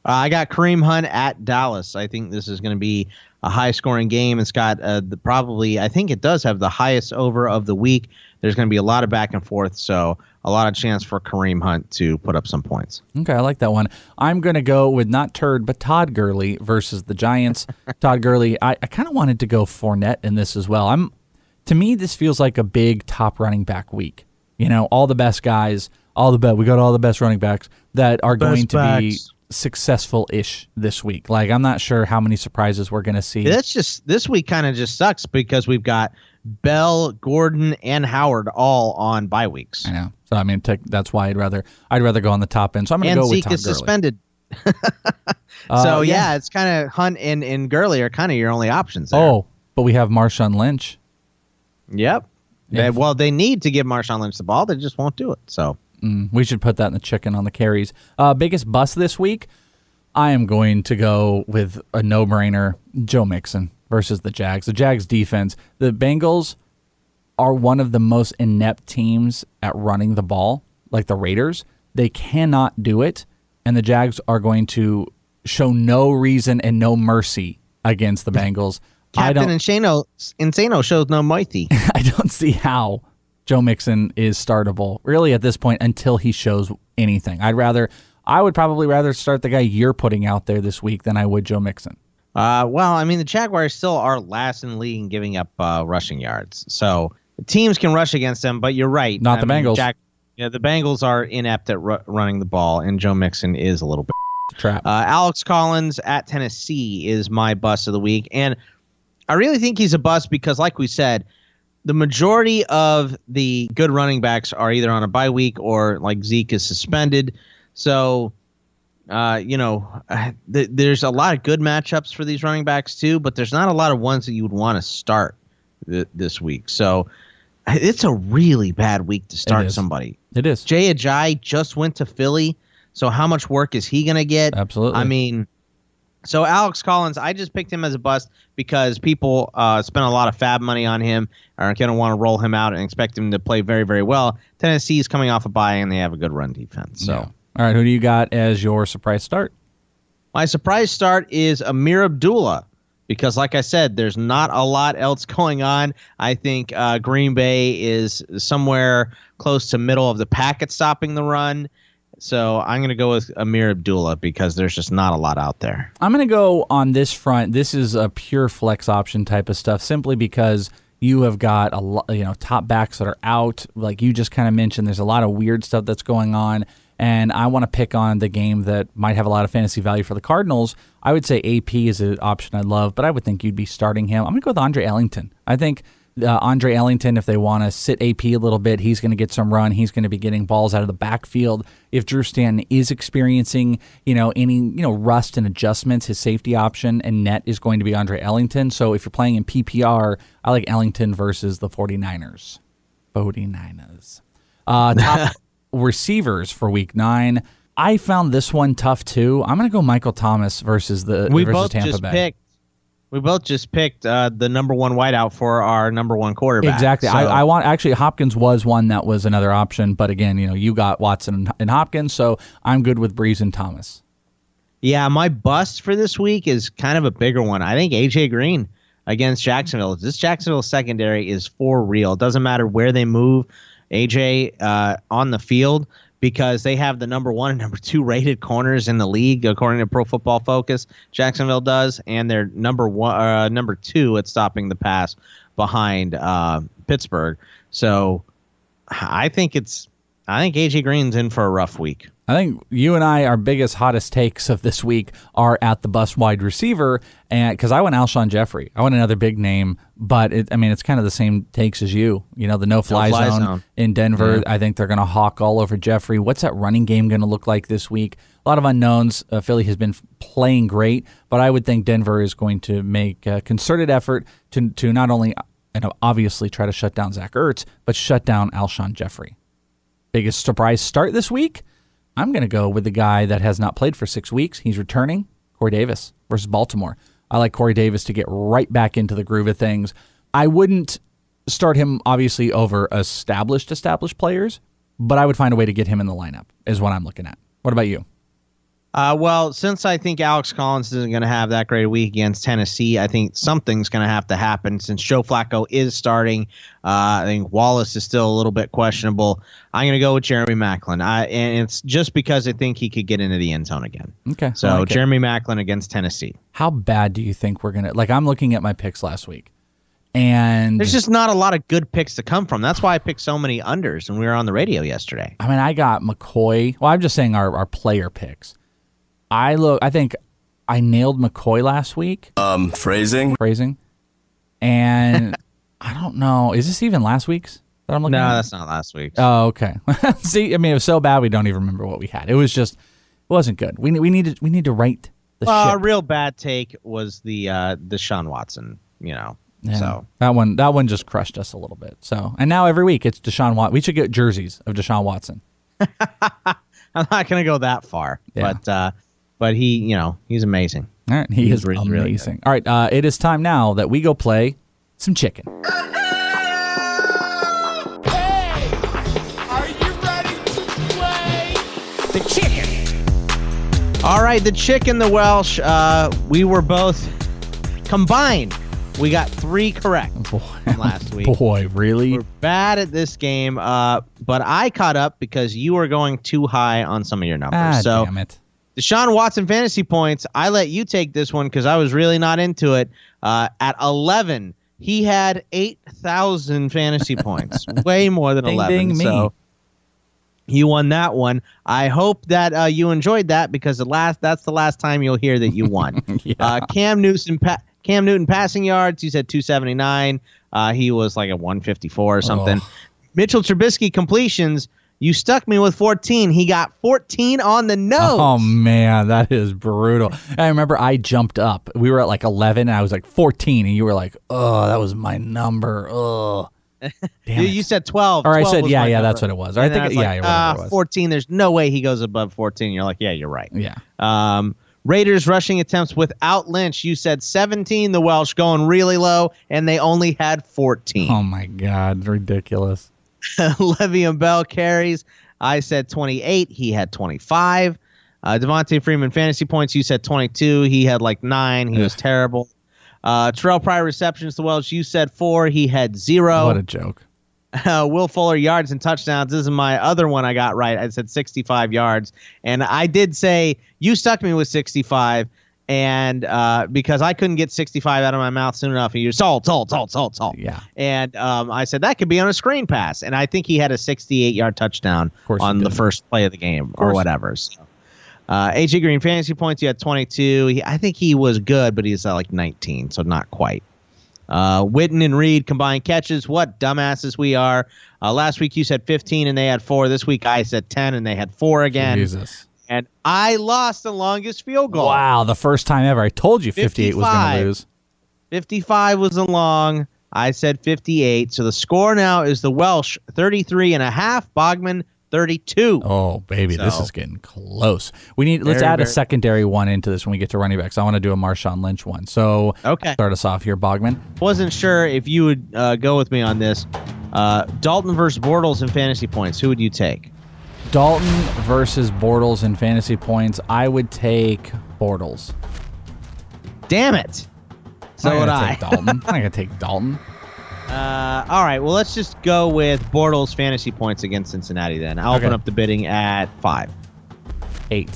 Uh, I got Kareem Hunt at Dallas. I think this is going to be a high scoring game. It's got uh, the probably I think it does have the highest over of the week. There's going to be a lot of back and forth, so a lot of chance for Kareem Hunt to put up some points. Okay, I like that one. I'm going to go with not Turd, but Todd Gurley versus the Giants. Todd Gurley, I, I kind of wanted to go Fournette in this as well. I'm to me, this feels like a big top running back week. You know, all the best guys, all the best. We got all the best running backs that are Best going to be successful ish this week. Like, I'm not sure how many surprises we're going to see. That's just this week kind of just sucks because we've got Bell, Gordon, and Howard all on bye weeks. I know. So I mean, tech, that's why I'd rather I'd rather go on the top end. So I'm going to go with Zeke is Gurley. suspended. Uh, so yeah. yeah, it's kind of Hunt and, and Gurley are kind of your only options there. Oh, but we have Marshawn Lynch. Yep. They- well, they need to give Marshawn Lynch the ball. They just won't do it. So Mm, we should put that in the chicken on the carries. Uh, biggest bust this week, I am going to go with a no-brainer: Joe Mixon versus the Jags. The Jags defense. The Bengals are one of the most inept teams at running the ball, like the Raiders. They cannot do it, and the Jags are going to show no reason and no mercy against the Bengals. I Captain don't. Insano, Insano shows no mighty. I don't see how Joe Mixon is startable really at this point until he shows anything. I'd rather, I would probably rather start the guy you're putting out there this week than I would Joe Mixon. Uh, well, I mean, the Jaguars still are last in the league in giving up uh, rushing yards. So teams can rush against them, but you're right. Not I the Bengals. Jack, yeah, the Bengals are inept at ru- running the ball, and Joe Mixon is a little bit. Trap. Uh, Alex Collins at Tennessee is my bust of the week, and I really think he's a bust because, like we said, the majority of the good running backs are either on a bye week or like Zeke is suspended. So, uh, you know, th- there's a lot of good matchups for these running backs too, but there's not a lot of ones that you would want to start th- this week. So, it's a really bad week to start is. somebody. It is. Jay Ajayi just went to Philly, so how much work is he going to get? Absolutely. I mean, so Alex Collins, I just picked him as a bust because people uh, spent a lot of FAAB money on him, are going to want to roll him out and expect him to play very, very well. Tennessee's coming off a bye and they have a good run defense. So Yeah. All right, who do you got as your surprise start? my surprise start is Ameer Abdullah because, like I said, there's not a lot else going on. I think uh, Green Bay is somewhere close to middle of the pack at stopping the run. So I'm going to go with Ameer Abdullah because there's just not a lot out there. I'm going to go on this front. This is a pure flex option type of stuff, simply because you have got a lot, you know, top backs that are out. Like you just kind of mentioned, there's a lot of weird stuff that's going on, and I want to pick on the game that might have a lot of fantasy value for the Cardinals, I would say AP is an option I love, but I would think you'd be starting him. I'm going to go with Andre Ellington. I think uh, Andre Ellington, if they want to sit AP a little bit, he's going to get some run. He's going to be getting balls out of the backfield. If Drew Stanton is experiencing, you know, any you know rust and adjustments, his safety option and net is going to be Andre Ellington. So if you're playing in PPR, I like Ellington versus the 49ers. 49ers. Uh, top receivers for Week Nine. I found this one tough too. I'm going to go Michael Thomas versus the we versus both Tampa just Bay. picked. We both just picked uh, the number one whiteout for our number one quarterback. Exactly. So- I, I want actually Hopkins was one that was another option, but again, you know, you got Watson and, and Hopkins, so I'm good with Brees and Thomas. Yeah, my bust for this week is kind of a bigger one. I think AJ Green against Jacksonville. This Jacksonville secondary is for real. It doesn't matter where they move AJ uh, on the field because they have the number one and number two rated corners in the league according to Pro Football Focus. Jacksonville does, and they're number one, uh, number two at stopping the pass behind uh, Pittsburgh. So I think it's. I think AJ Green's in for a rough week. I think you and I, our biggest, hottest takes of this week are at the bus wide receiver, and because I went Alshon Jeffery, I went another big name, but it, I mean, it's kind of the same takes as you. You know, the no fly, No-fly zone, zone. in Denver. Yeah. I think they're going to hawk all over Jeffery. What's that running game going to look like this week? A lot of unknowns. Uh, Philly has been playing great, but I would think Denver is going to make a concerted effort to to not only and obviously try to shut down Zach Ertz, but shut down Alshon Jeffery biggest surprise start this week, I'm going to go with the guy that has not played for six weeks. He's returning, Corey Davis versus Baltimore. I like Corey Davis to get right back into the groove of things. I wouldn't start him obviously over established established players, but I would find a way to get him in the lineup. Is what I'm looking at. What about you? Uh, well, since I think Alex Collins isn't going to have that great a week against Tennessee, I think something's going to have to happen since Joe Flacco is starting. Uh, I think Wallace is still a little bit questionable. I'm going to go with Jeremy Maclin. I, and it's just because I think he could get into the end zone again. Okay, So like it. Jeremy Maclin against Tennessee. How bad do you think we're gonna? Like, I'm looking at my picks last week, and There's just not a lot of good picks to come from. That's why I picked so many unders when we were on the radio yesterday. I mean, I got McCoy. Well, I'm just saying our, our player picks. I look. I think I nailed McCoy last week. Um, phrasing. Phrasing. And I don't know. Is this even last week's that I'm looking No, at? that's not last week. Oh, okay. See, I mean, it was so bad we don't even remember what we had. It was just, it wasn't good. We we need to we need to rate the Well, a real bad take was the uh, the Sean Watson. You know, Yeah. so that one that one just crushed us a little bit. So and now every week it's Deshaun Watson. We should get jerseys of Deshaun Watson. I'm not going to go that far, Yeah. but uh, but he, you know, he's amazing. All right, he He's is really, really amazing. All right, uh, it is time now that we go play some chicken. Hey, are you ready to play the chicken. All right, the chicken, the Welsh. Uh, we were both combined. We got three correct from last week. Boy, really? We're bad at this game, uh, but I caught up because you were going too high on some of your numbers. Ah, so damn it. Deshaun Watson fantasy points. I let you take this one because I was really not into it. Uh, at 11, he had 8,000 fantasy points, way more than Ding, 11. ding, me. So you won that one. I hope that uh, you enjoyed that because the last that's the last time you'll hear that you won. uh, Cam Newton, pa- Cam Newton passing yards. You said 279. Uh, he was like a 154 or something. Mitchell Trubisky completions. You stuck me with 14. He got 14 on the nose. Oh man, that is brutal. I remember I jumped up. We were at like 11 and I was like 14 and you were like, "Oh, that was my number." Oh. you, you said 12. Or I said, yeah, yeah, number. that's what it was. Or I And think- was yeah, like, yeah, whatever it was. 14. There's no way he goes above 14. You're like, yeah, you're right. Yeah. Um, Raiders rushing attempts without Lynch. You said 17. The Welsh going really low, and they only had 14. Oh my god, ridiculous. Le'Veon Bell carries. I said 28. He had 25. Uh, Devonta Freeman fantasy points. You said 22. He had like nine. He was terrible. Uh, Terrelle Pryor receptions to Welsh. You said four. He had zero. What a joke. Uh, Will Fuller yards and touchdowns. This is my other one I got right. I said 65 yards, and I did say you stuck me with 65, and uh, because I couldn't get 65 out of my mouth soon enough, and you're salt, salt, salt, salt, salt. Yeah. And um, I said that could be on a screen pass, and I think he had a 68 yard touchdown on the first play of the game or whatever. So, uh, AJ Green fantasy points, he had 22. He, I think he was good, but he's uh, like 19, so not quite. Uh, Witten and Reed combined catches. What dumbasses we are. Uh, last week you said 15 and they had four. This week I said 10 and they had four again. Jesus. And I lost the longest field goal. Wow, the first time ever. I told you 58 was going 55. to lose. 55 was a long. I said 58. So the score now is the Welsh 33 and a half, Bogman 32. Oh, baby, this is getting close. We need let's Very, add a secondary one into this when we get to running backs. I want to do a Marshawn Lynch one. So Okay. start us off here, Bogman. Wasn't sure if you would uh, go with me on this. Uh, Dalton versus Bortles in fantasy points. Who would you take? Dalton versus Bortles in fantasy points. I would take Bortles. Damn it. So I'm would I. take Dalton. I'm gonna take Dalton. Uh, all right. Well, let's just go with Bortles fantasy points against Cincinnati then. I'll Okay. open up the bidding at five. Eight.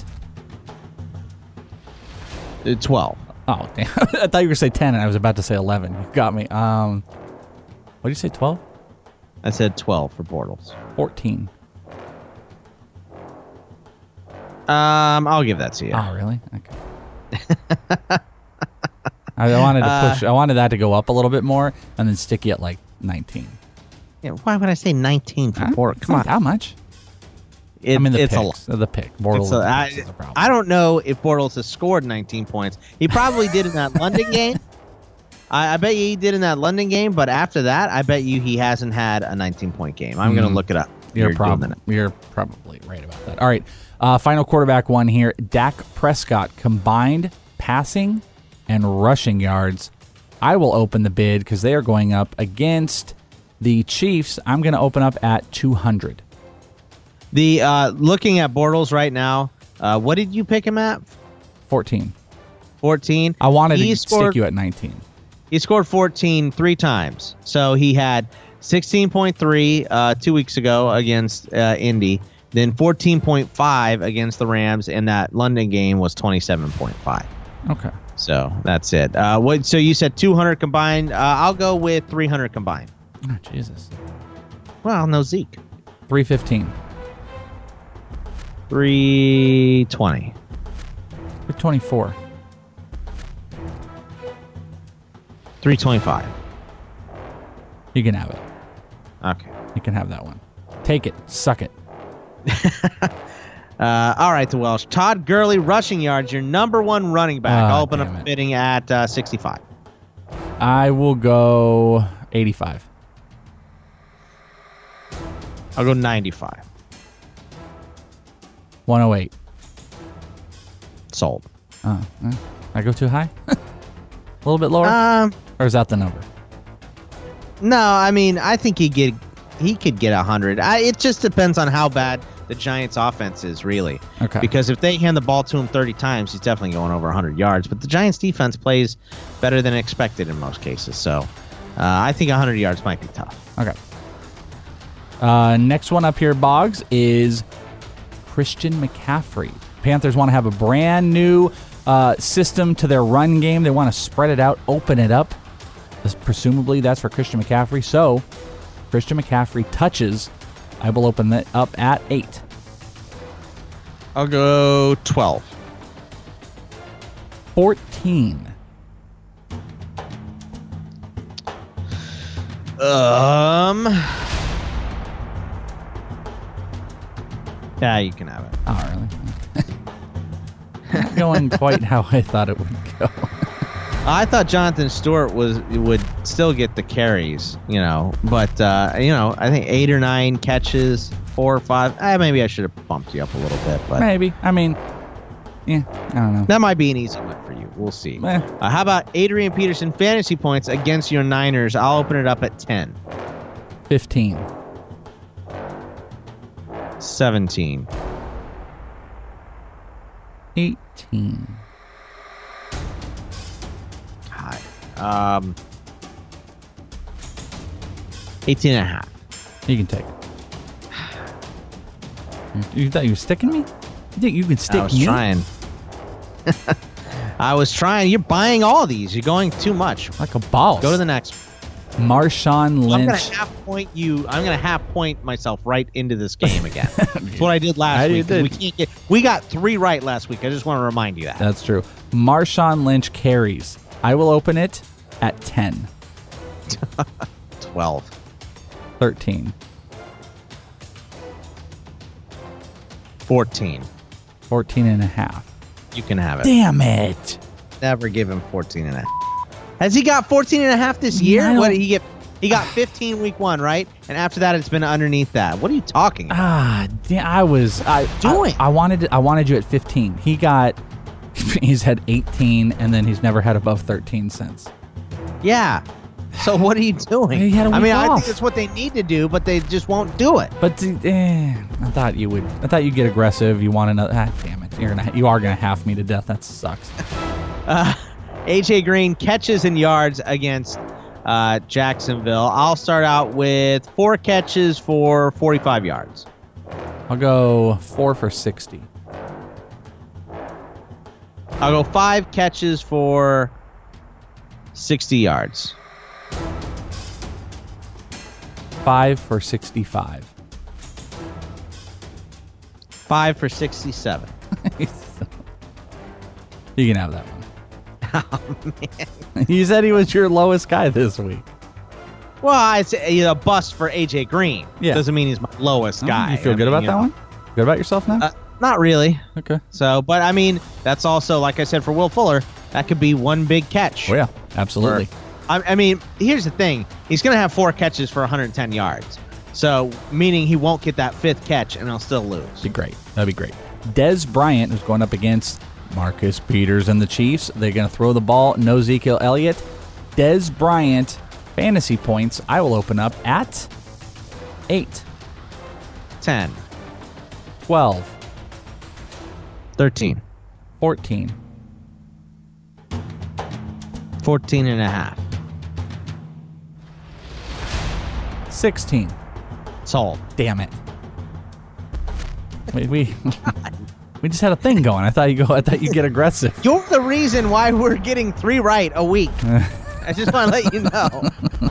Uh, 12. Oh, damn. I thought you were going to say 10, and I was about to say 11. You got me. Um, what did you say, 12? I said 12 for Bortles. 14. Um, I'll give that to you. Oh, really? Okay. I wanted to Uh, push. I wanted that to go up a little bit more, and then stick you at like 19. Yeah, why would I say 19 for? Bortles? Come on. How much? It, I mean, the it's a picks. lot. The pick. Bortles. A- I, is a problem. I don't know if Bortles has scored 19 points. He probably did in that London game. I, I bet you he did in that London game, but after that, I bet you he hasn't had a 19 point game. I'm going Mm. to look it up. You're, it. you're probably right about that. All right, uh, final quarterback one here. Dak Prescott combined passing and rushing yards. I will open the bid because they are going up against the Chiefs. I'm going to open up at 200. The uh, looking at Bortles right now, uh, what did you pick him at? 14. 14. I wanted He to scored- stick you at 19. He scored 14 three times. So he had 16.3 uh, two weeks ago against uh, Indy, then 14.5 against the Rams, and that London game was 27.5. Okay. So that's it. Uh, what? So you said 200 combined. Uh, I'll go with 300 combined. Oh, Jesus. Well, no Zeke. 315. 320. 324. 325. You can have it. Okay. You can have that one. Take it. Suck it. Uh, all right, the Welsh. Todd Gurley, rushing yards, your number one running back. Ah, I'll open up it. bidding at uh, 65. I will go 85. I'll go 95. 108. Sold. Oh, eh. I go too high? a little bit lower? Um, or is that the number? No, I mean, I think he get he could get 100. I, it just depends on how bad the Giants' offense is, really. Okay. Because if they hand the ball to him 30 times, he's definitely going over 100 yards. But the Giants' defense plays better than expected in most cases. So uh, I think 100 yards might be tough. Okay. Uh, next one up here, Boggs, is Christian McCaffrey. Panthers want to have a brand new uh, system to their run game. They want to spread it out, open it up. Presumably, that's for Christian McCaffrey. So, Christian McCaffrey touches. I will open that up at eight. I'll go 12. 14. Um. Yeah, you can have it. Oh, really? Not going quite how I thought it would go. I thought Jonathan Stewart was would still get the carries, you know, but uh, you know, I think eight or nine catches, four or five. Eh, maybe I should have bumped you up a little bit, but Maybe. I mean, yeah, I don't know. that might be an easy one for you. We'll see. Eh. Uh, how about Adrian Peterson fantasy points against your Niners? I'll open it up at 10, 15. 17, 18. Um, 18 and a half. You can take it. You thought you were sticking me? You think you could stick I was me? trying. I was trying. You're buying all these. You're going too much. Like a boss. Go to the next. Marshawn Lynch. I'm gonna half point you. I'm gonna half point myself right into this game again. That's what I did last I week. did. We can't get. We got three right last week. I just want to remind you that. That's true. Marshawn Lynch carries. I will open it at 10. 12. 13. 14. 14 and a half. You can have it. Damn it. Never give him 14 and a half. Has he got 14 and a half this year? I What did he get? He got 15 week one, right? And after that, it's been underneath that. What are you talking about? Ah, damn, I was I Doing. I, I wanted to, I wanted you at 15. He got he's had 18 and then he's never had above 13 since. Yeah. So what are you doing? He had a I mean, week I off. think it's what they need to do, but they just won't do it. But eh, I thought you would. I thought you'd get aggressive. You want another. Ah, damn it! You're gonna. You are gonna half me to death. That sucks. Uh, AJ Green catches and yards against uh, Jacksonville. I'll start out with four catches for 45 yards. I'll go four for 60. I'll go five catches for 60 yards. Five for 65. Five for 67. You can have that one. you said he was your lowest guy this week. Well, it's a, a bust for AJ Green. Yeah. Doesn't mean he's my lowest Oh, guy. You feel I good mean, about you that know. one? Good about yourself now? Uh, not really. Okay. So, but I mean, that's also, like I said, for Will Fuller, that could be one big catch. oh yeah, absolutely. I, I mean, here's the thing: he's going to have four catches for 110 yards. So, meaning he won't get that fifth catch, and he'll still lose. Be great. That'd be great. Dez Bryant is going up against Marcus Peters and the Chiefs. They're going to throw the ball. No Ezekiel Elliott. Dez Bryant fantasy points. I will open up at eight, 10, 12, 13, 14, 14 and a half. 16. Sold. Damn it. We we, we just had a thing going. I thought you go. I thought you get aggressive. You're the reason why we're getting three right a week. I just want to let you know.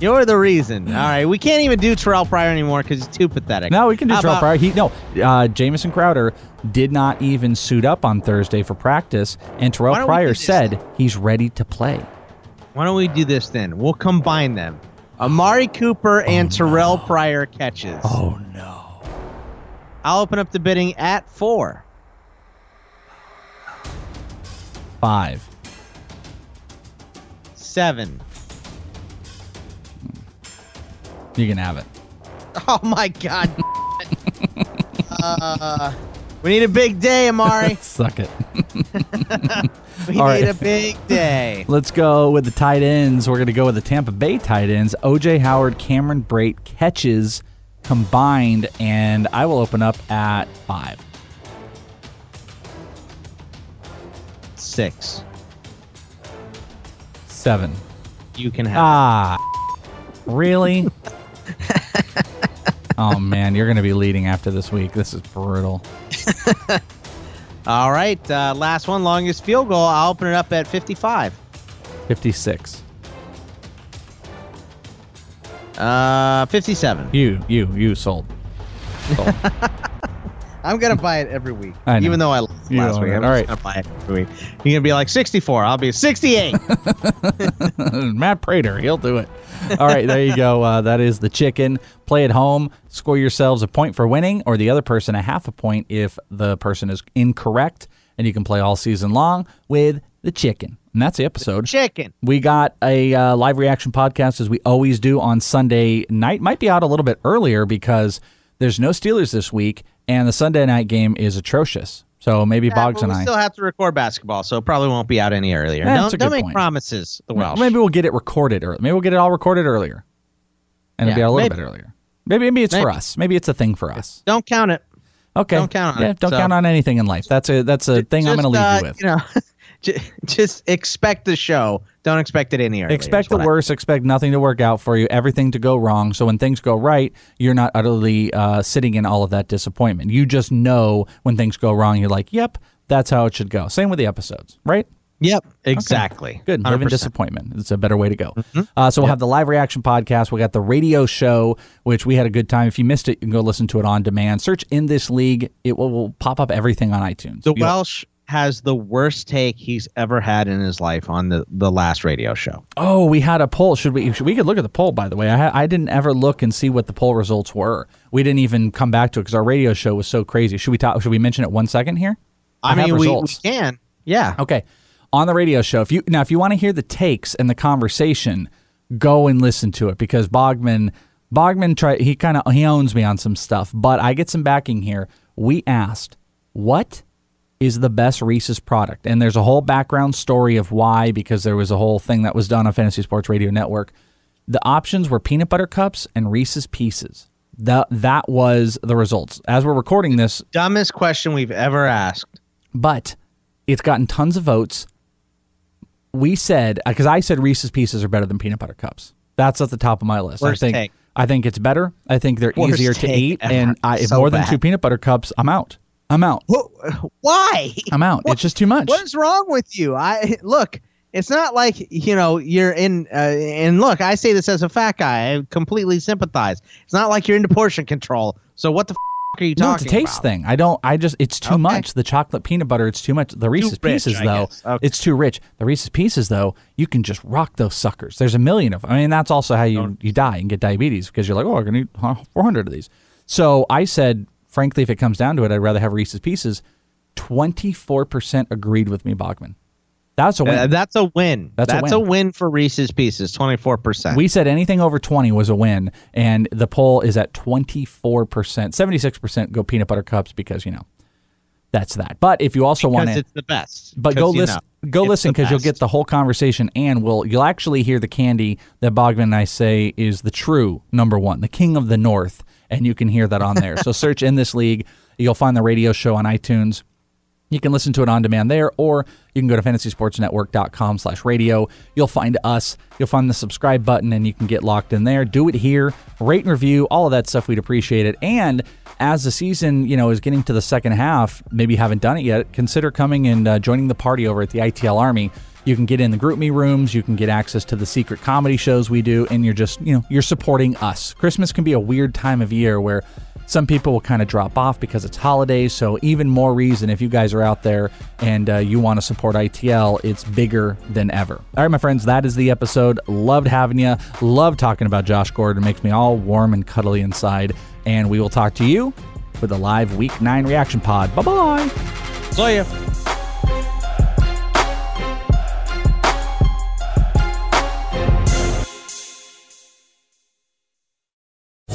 You're the reason. All right, we can't even do Terrelle Pryor anymore because he's too pathetic. No, we can do How Terrelle about- Pryor. He no, uh, Jamison Crowder did not even suit up on Thursday for practice, and Terrelle Why don't we do Pryor this? said he's ready to play. Why don't we do this then? We'll combine them. Amari Cooper and Terrelle Pryor catches. Oh no. I'll open up the bidding at four. Five. Seven. You can have it. Oh my god. uh, we need a big day, Amari. Suck it. we All need right. a big day. Let's go with the tight ends. We're going to go with the Tampa Bay tight ends. OJ Howard, Cameron Brate catches combined, and I will open up at five. Six. Seven. You can have. Ah, really? Oh man, you're going to be leading after this week. This is brutal. All right, uh, last one, longest field goal. I'll open it up at 55. 56. Uh, 57. You, you, you sold. Sold. I'm gonna buy it every week, even though I lost You last week. I'm All just gonna buy it every week. You're gonna be like 64. I'll be 68. Matt Prater, he'll do it. All right, there you go. Uh, that is the chicken. Play at home. Score yourselves a point for winning, or the other person a half a point if the person is incorrect. And you can play all season long with the chicken. And that's the episode. Chicken. We got a uh, live reaction podcast as we always do on Sunday night. Might be out a little bit earlier because there's no Steelers this week, and the Sunday night game is atrocious. So maybe Yeah, Boggs and we I. still have to record basketball, so it probably won't be out any earlier. Yeah, don't don't make point. promises. The Welsh. Maybe we'll get it recorded early. Maybe we'll get it all recorded earlier, and it'll Yeah, be a little maybe. bit earlier. Maybe maybe it's for us. Maybe it's a thing for us. Don't count it. Okay. Don't count on yeah, it. Don't So- count on anything in life. That's a that's a thing I'm going to leave Just, you uh, with. You know, just expect the show. Don't expect it any earlier. Expect the what I- worst. Expect nothing to work out for you. Everything to go wrong. So when things go right, you're not utterly uh, sitting in all of that disappointment. You just know when things go wrong. You're like, "Yep, that's how it should go." Same with the episodes, right? Yep, exactly. Good. Live in disappointment. It's a better way to go. Mm-hmm. Uh, so we'll have the live reaction podcast. We got the radio show, which we had a good time. If you missed it, you can go listen to it on demand. Search in this league. It will, will pop up everything on iTunes. The Welsh has the worst take he's ever had in his life on the, the last radio show. Oh, we had a poll. Should we? Should, we could look at the poll. By the way, I I didn't ever look and see what the poll results were. We didn't even come back to it because our radio show was so crazy. Should we talk? Should we mention it one second here? I, have mean, we, we can. Yeah. Okay. On the radio show, if you now if you want to hear the takes and the conversation, go and listen to it because Bogman Bogman try he kind of he owns me on some stuff, but I get some backing here. We asked what is the best Reese's product, and there's a whole background story of why because there was a whole thing that was done on Fantasy Sports Radio Network. The options were peanut butter cups and Reese's Pieces. That that was the results. As we're recording this, Dumbest question we've ever asked. but it's gotten tons of votes. We said uh, because I said Reese's Pieces are better than peanut butter cups. That's at the top of my list. Worst I think take. I think it's better. I think they're Worst easier to eat, ever. and I, if So more than bad. two peanut butter cups, I'm out. I'm out. Why? I'm out. it's just too much. What is wrong with you? I look. It's not like you know you're in. Uh, and look, I say this as a fat guy. I completely sympathize. It's not like you're into portion control. So what the f- are you talking? No, it's a taste about? thing. I don't. I just. It's too much. The chocolate peanut butter. It's too much. The Reese's rich, Pieces though. Okay. It's too rich. The Reese's Pieces though. You can just rock those suckers. There's a million of. them. I mean, that's also how you you die and get diabetes because you're like, oh, I'm gonna eat 400 of these. So I said, frankly, if it comes down to it, I'd rather have Reese's Pieces. 24% agreed with me, Bogman. That's a win. Uh, that's a win. That's a win. a win for Reese's Pieces. Twenty four percent. We said anything over 20 was a win, and the poll is at 24%. 76% go peanut butter cups because, you know, that's that. But if you also want to. it's the best. But go, listen. know, Go listen because you'll get the whole conversation, and we'll you'll actually hear the candy that Bogman and I say is the true number one, the king of the north, and you can hear that on there. so search in this league. You'll find the radio show on iTunes. You can listen to it on demand there, or you can go to fantasysportsnetwork.com slash radio. You'll find us. You'll find the subscribe button, and you can get locked in there. Do it here. Rate and review, all of that stuff. We'd appreciate it. And as the season, you know, is getting to the second half, maybe you haven't done it yet, consider coming and uh, joining the party over at the ITL Army. You can get in the GroupMe rooms. You can get access to the secret comedy shows we do, and you're just, you know, you're supporting us. Christmas can be a weird time of year where some people will kind of drop off because it's holidays. So even more reason if you guys are out there and uh, you want to support ITL, it's bigger than ever. All right, my friends, that is the episode. Loved having you. Love talking about Josh Gordon. Makes me all warm and cuddly inside. And we will talk to you for the live Week Nine reaction pod. Bye bye. See ya.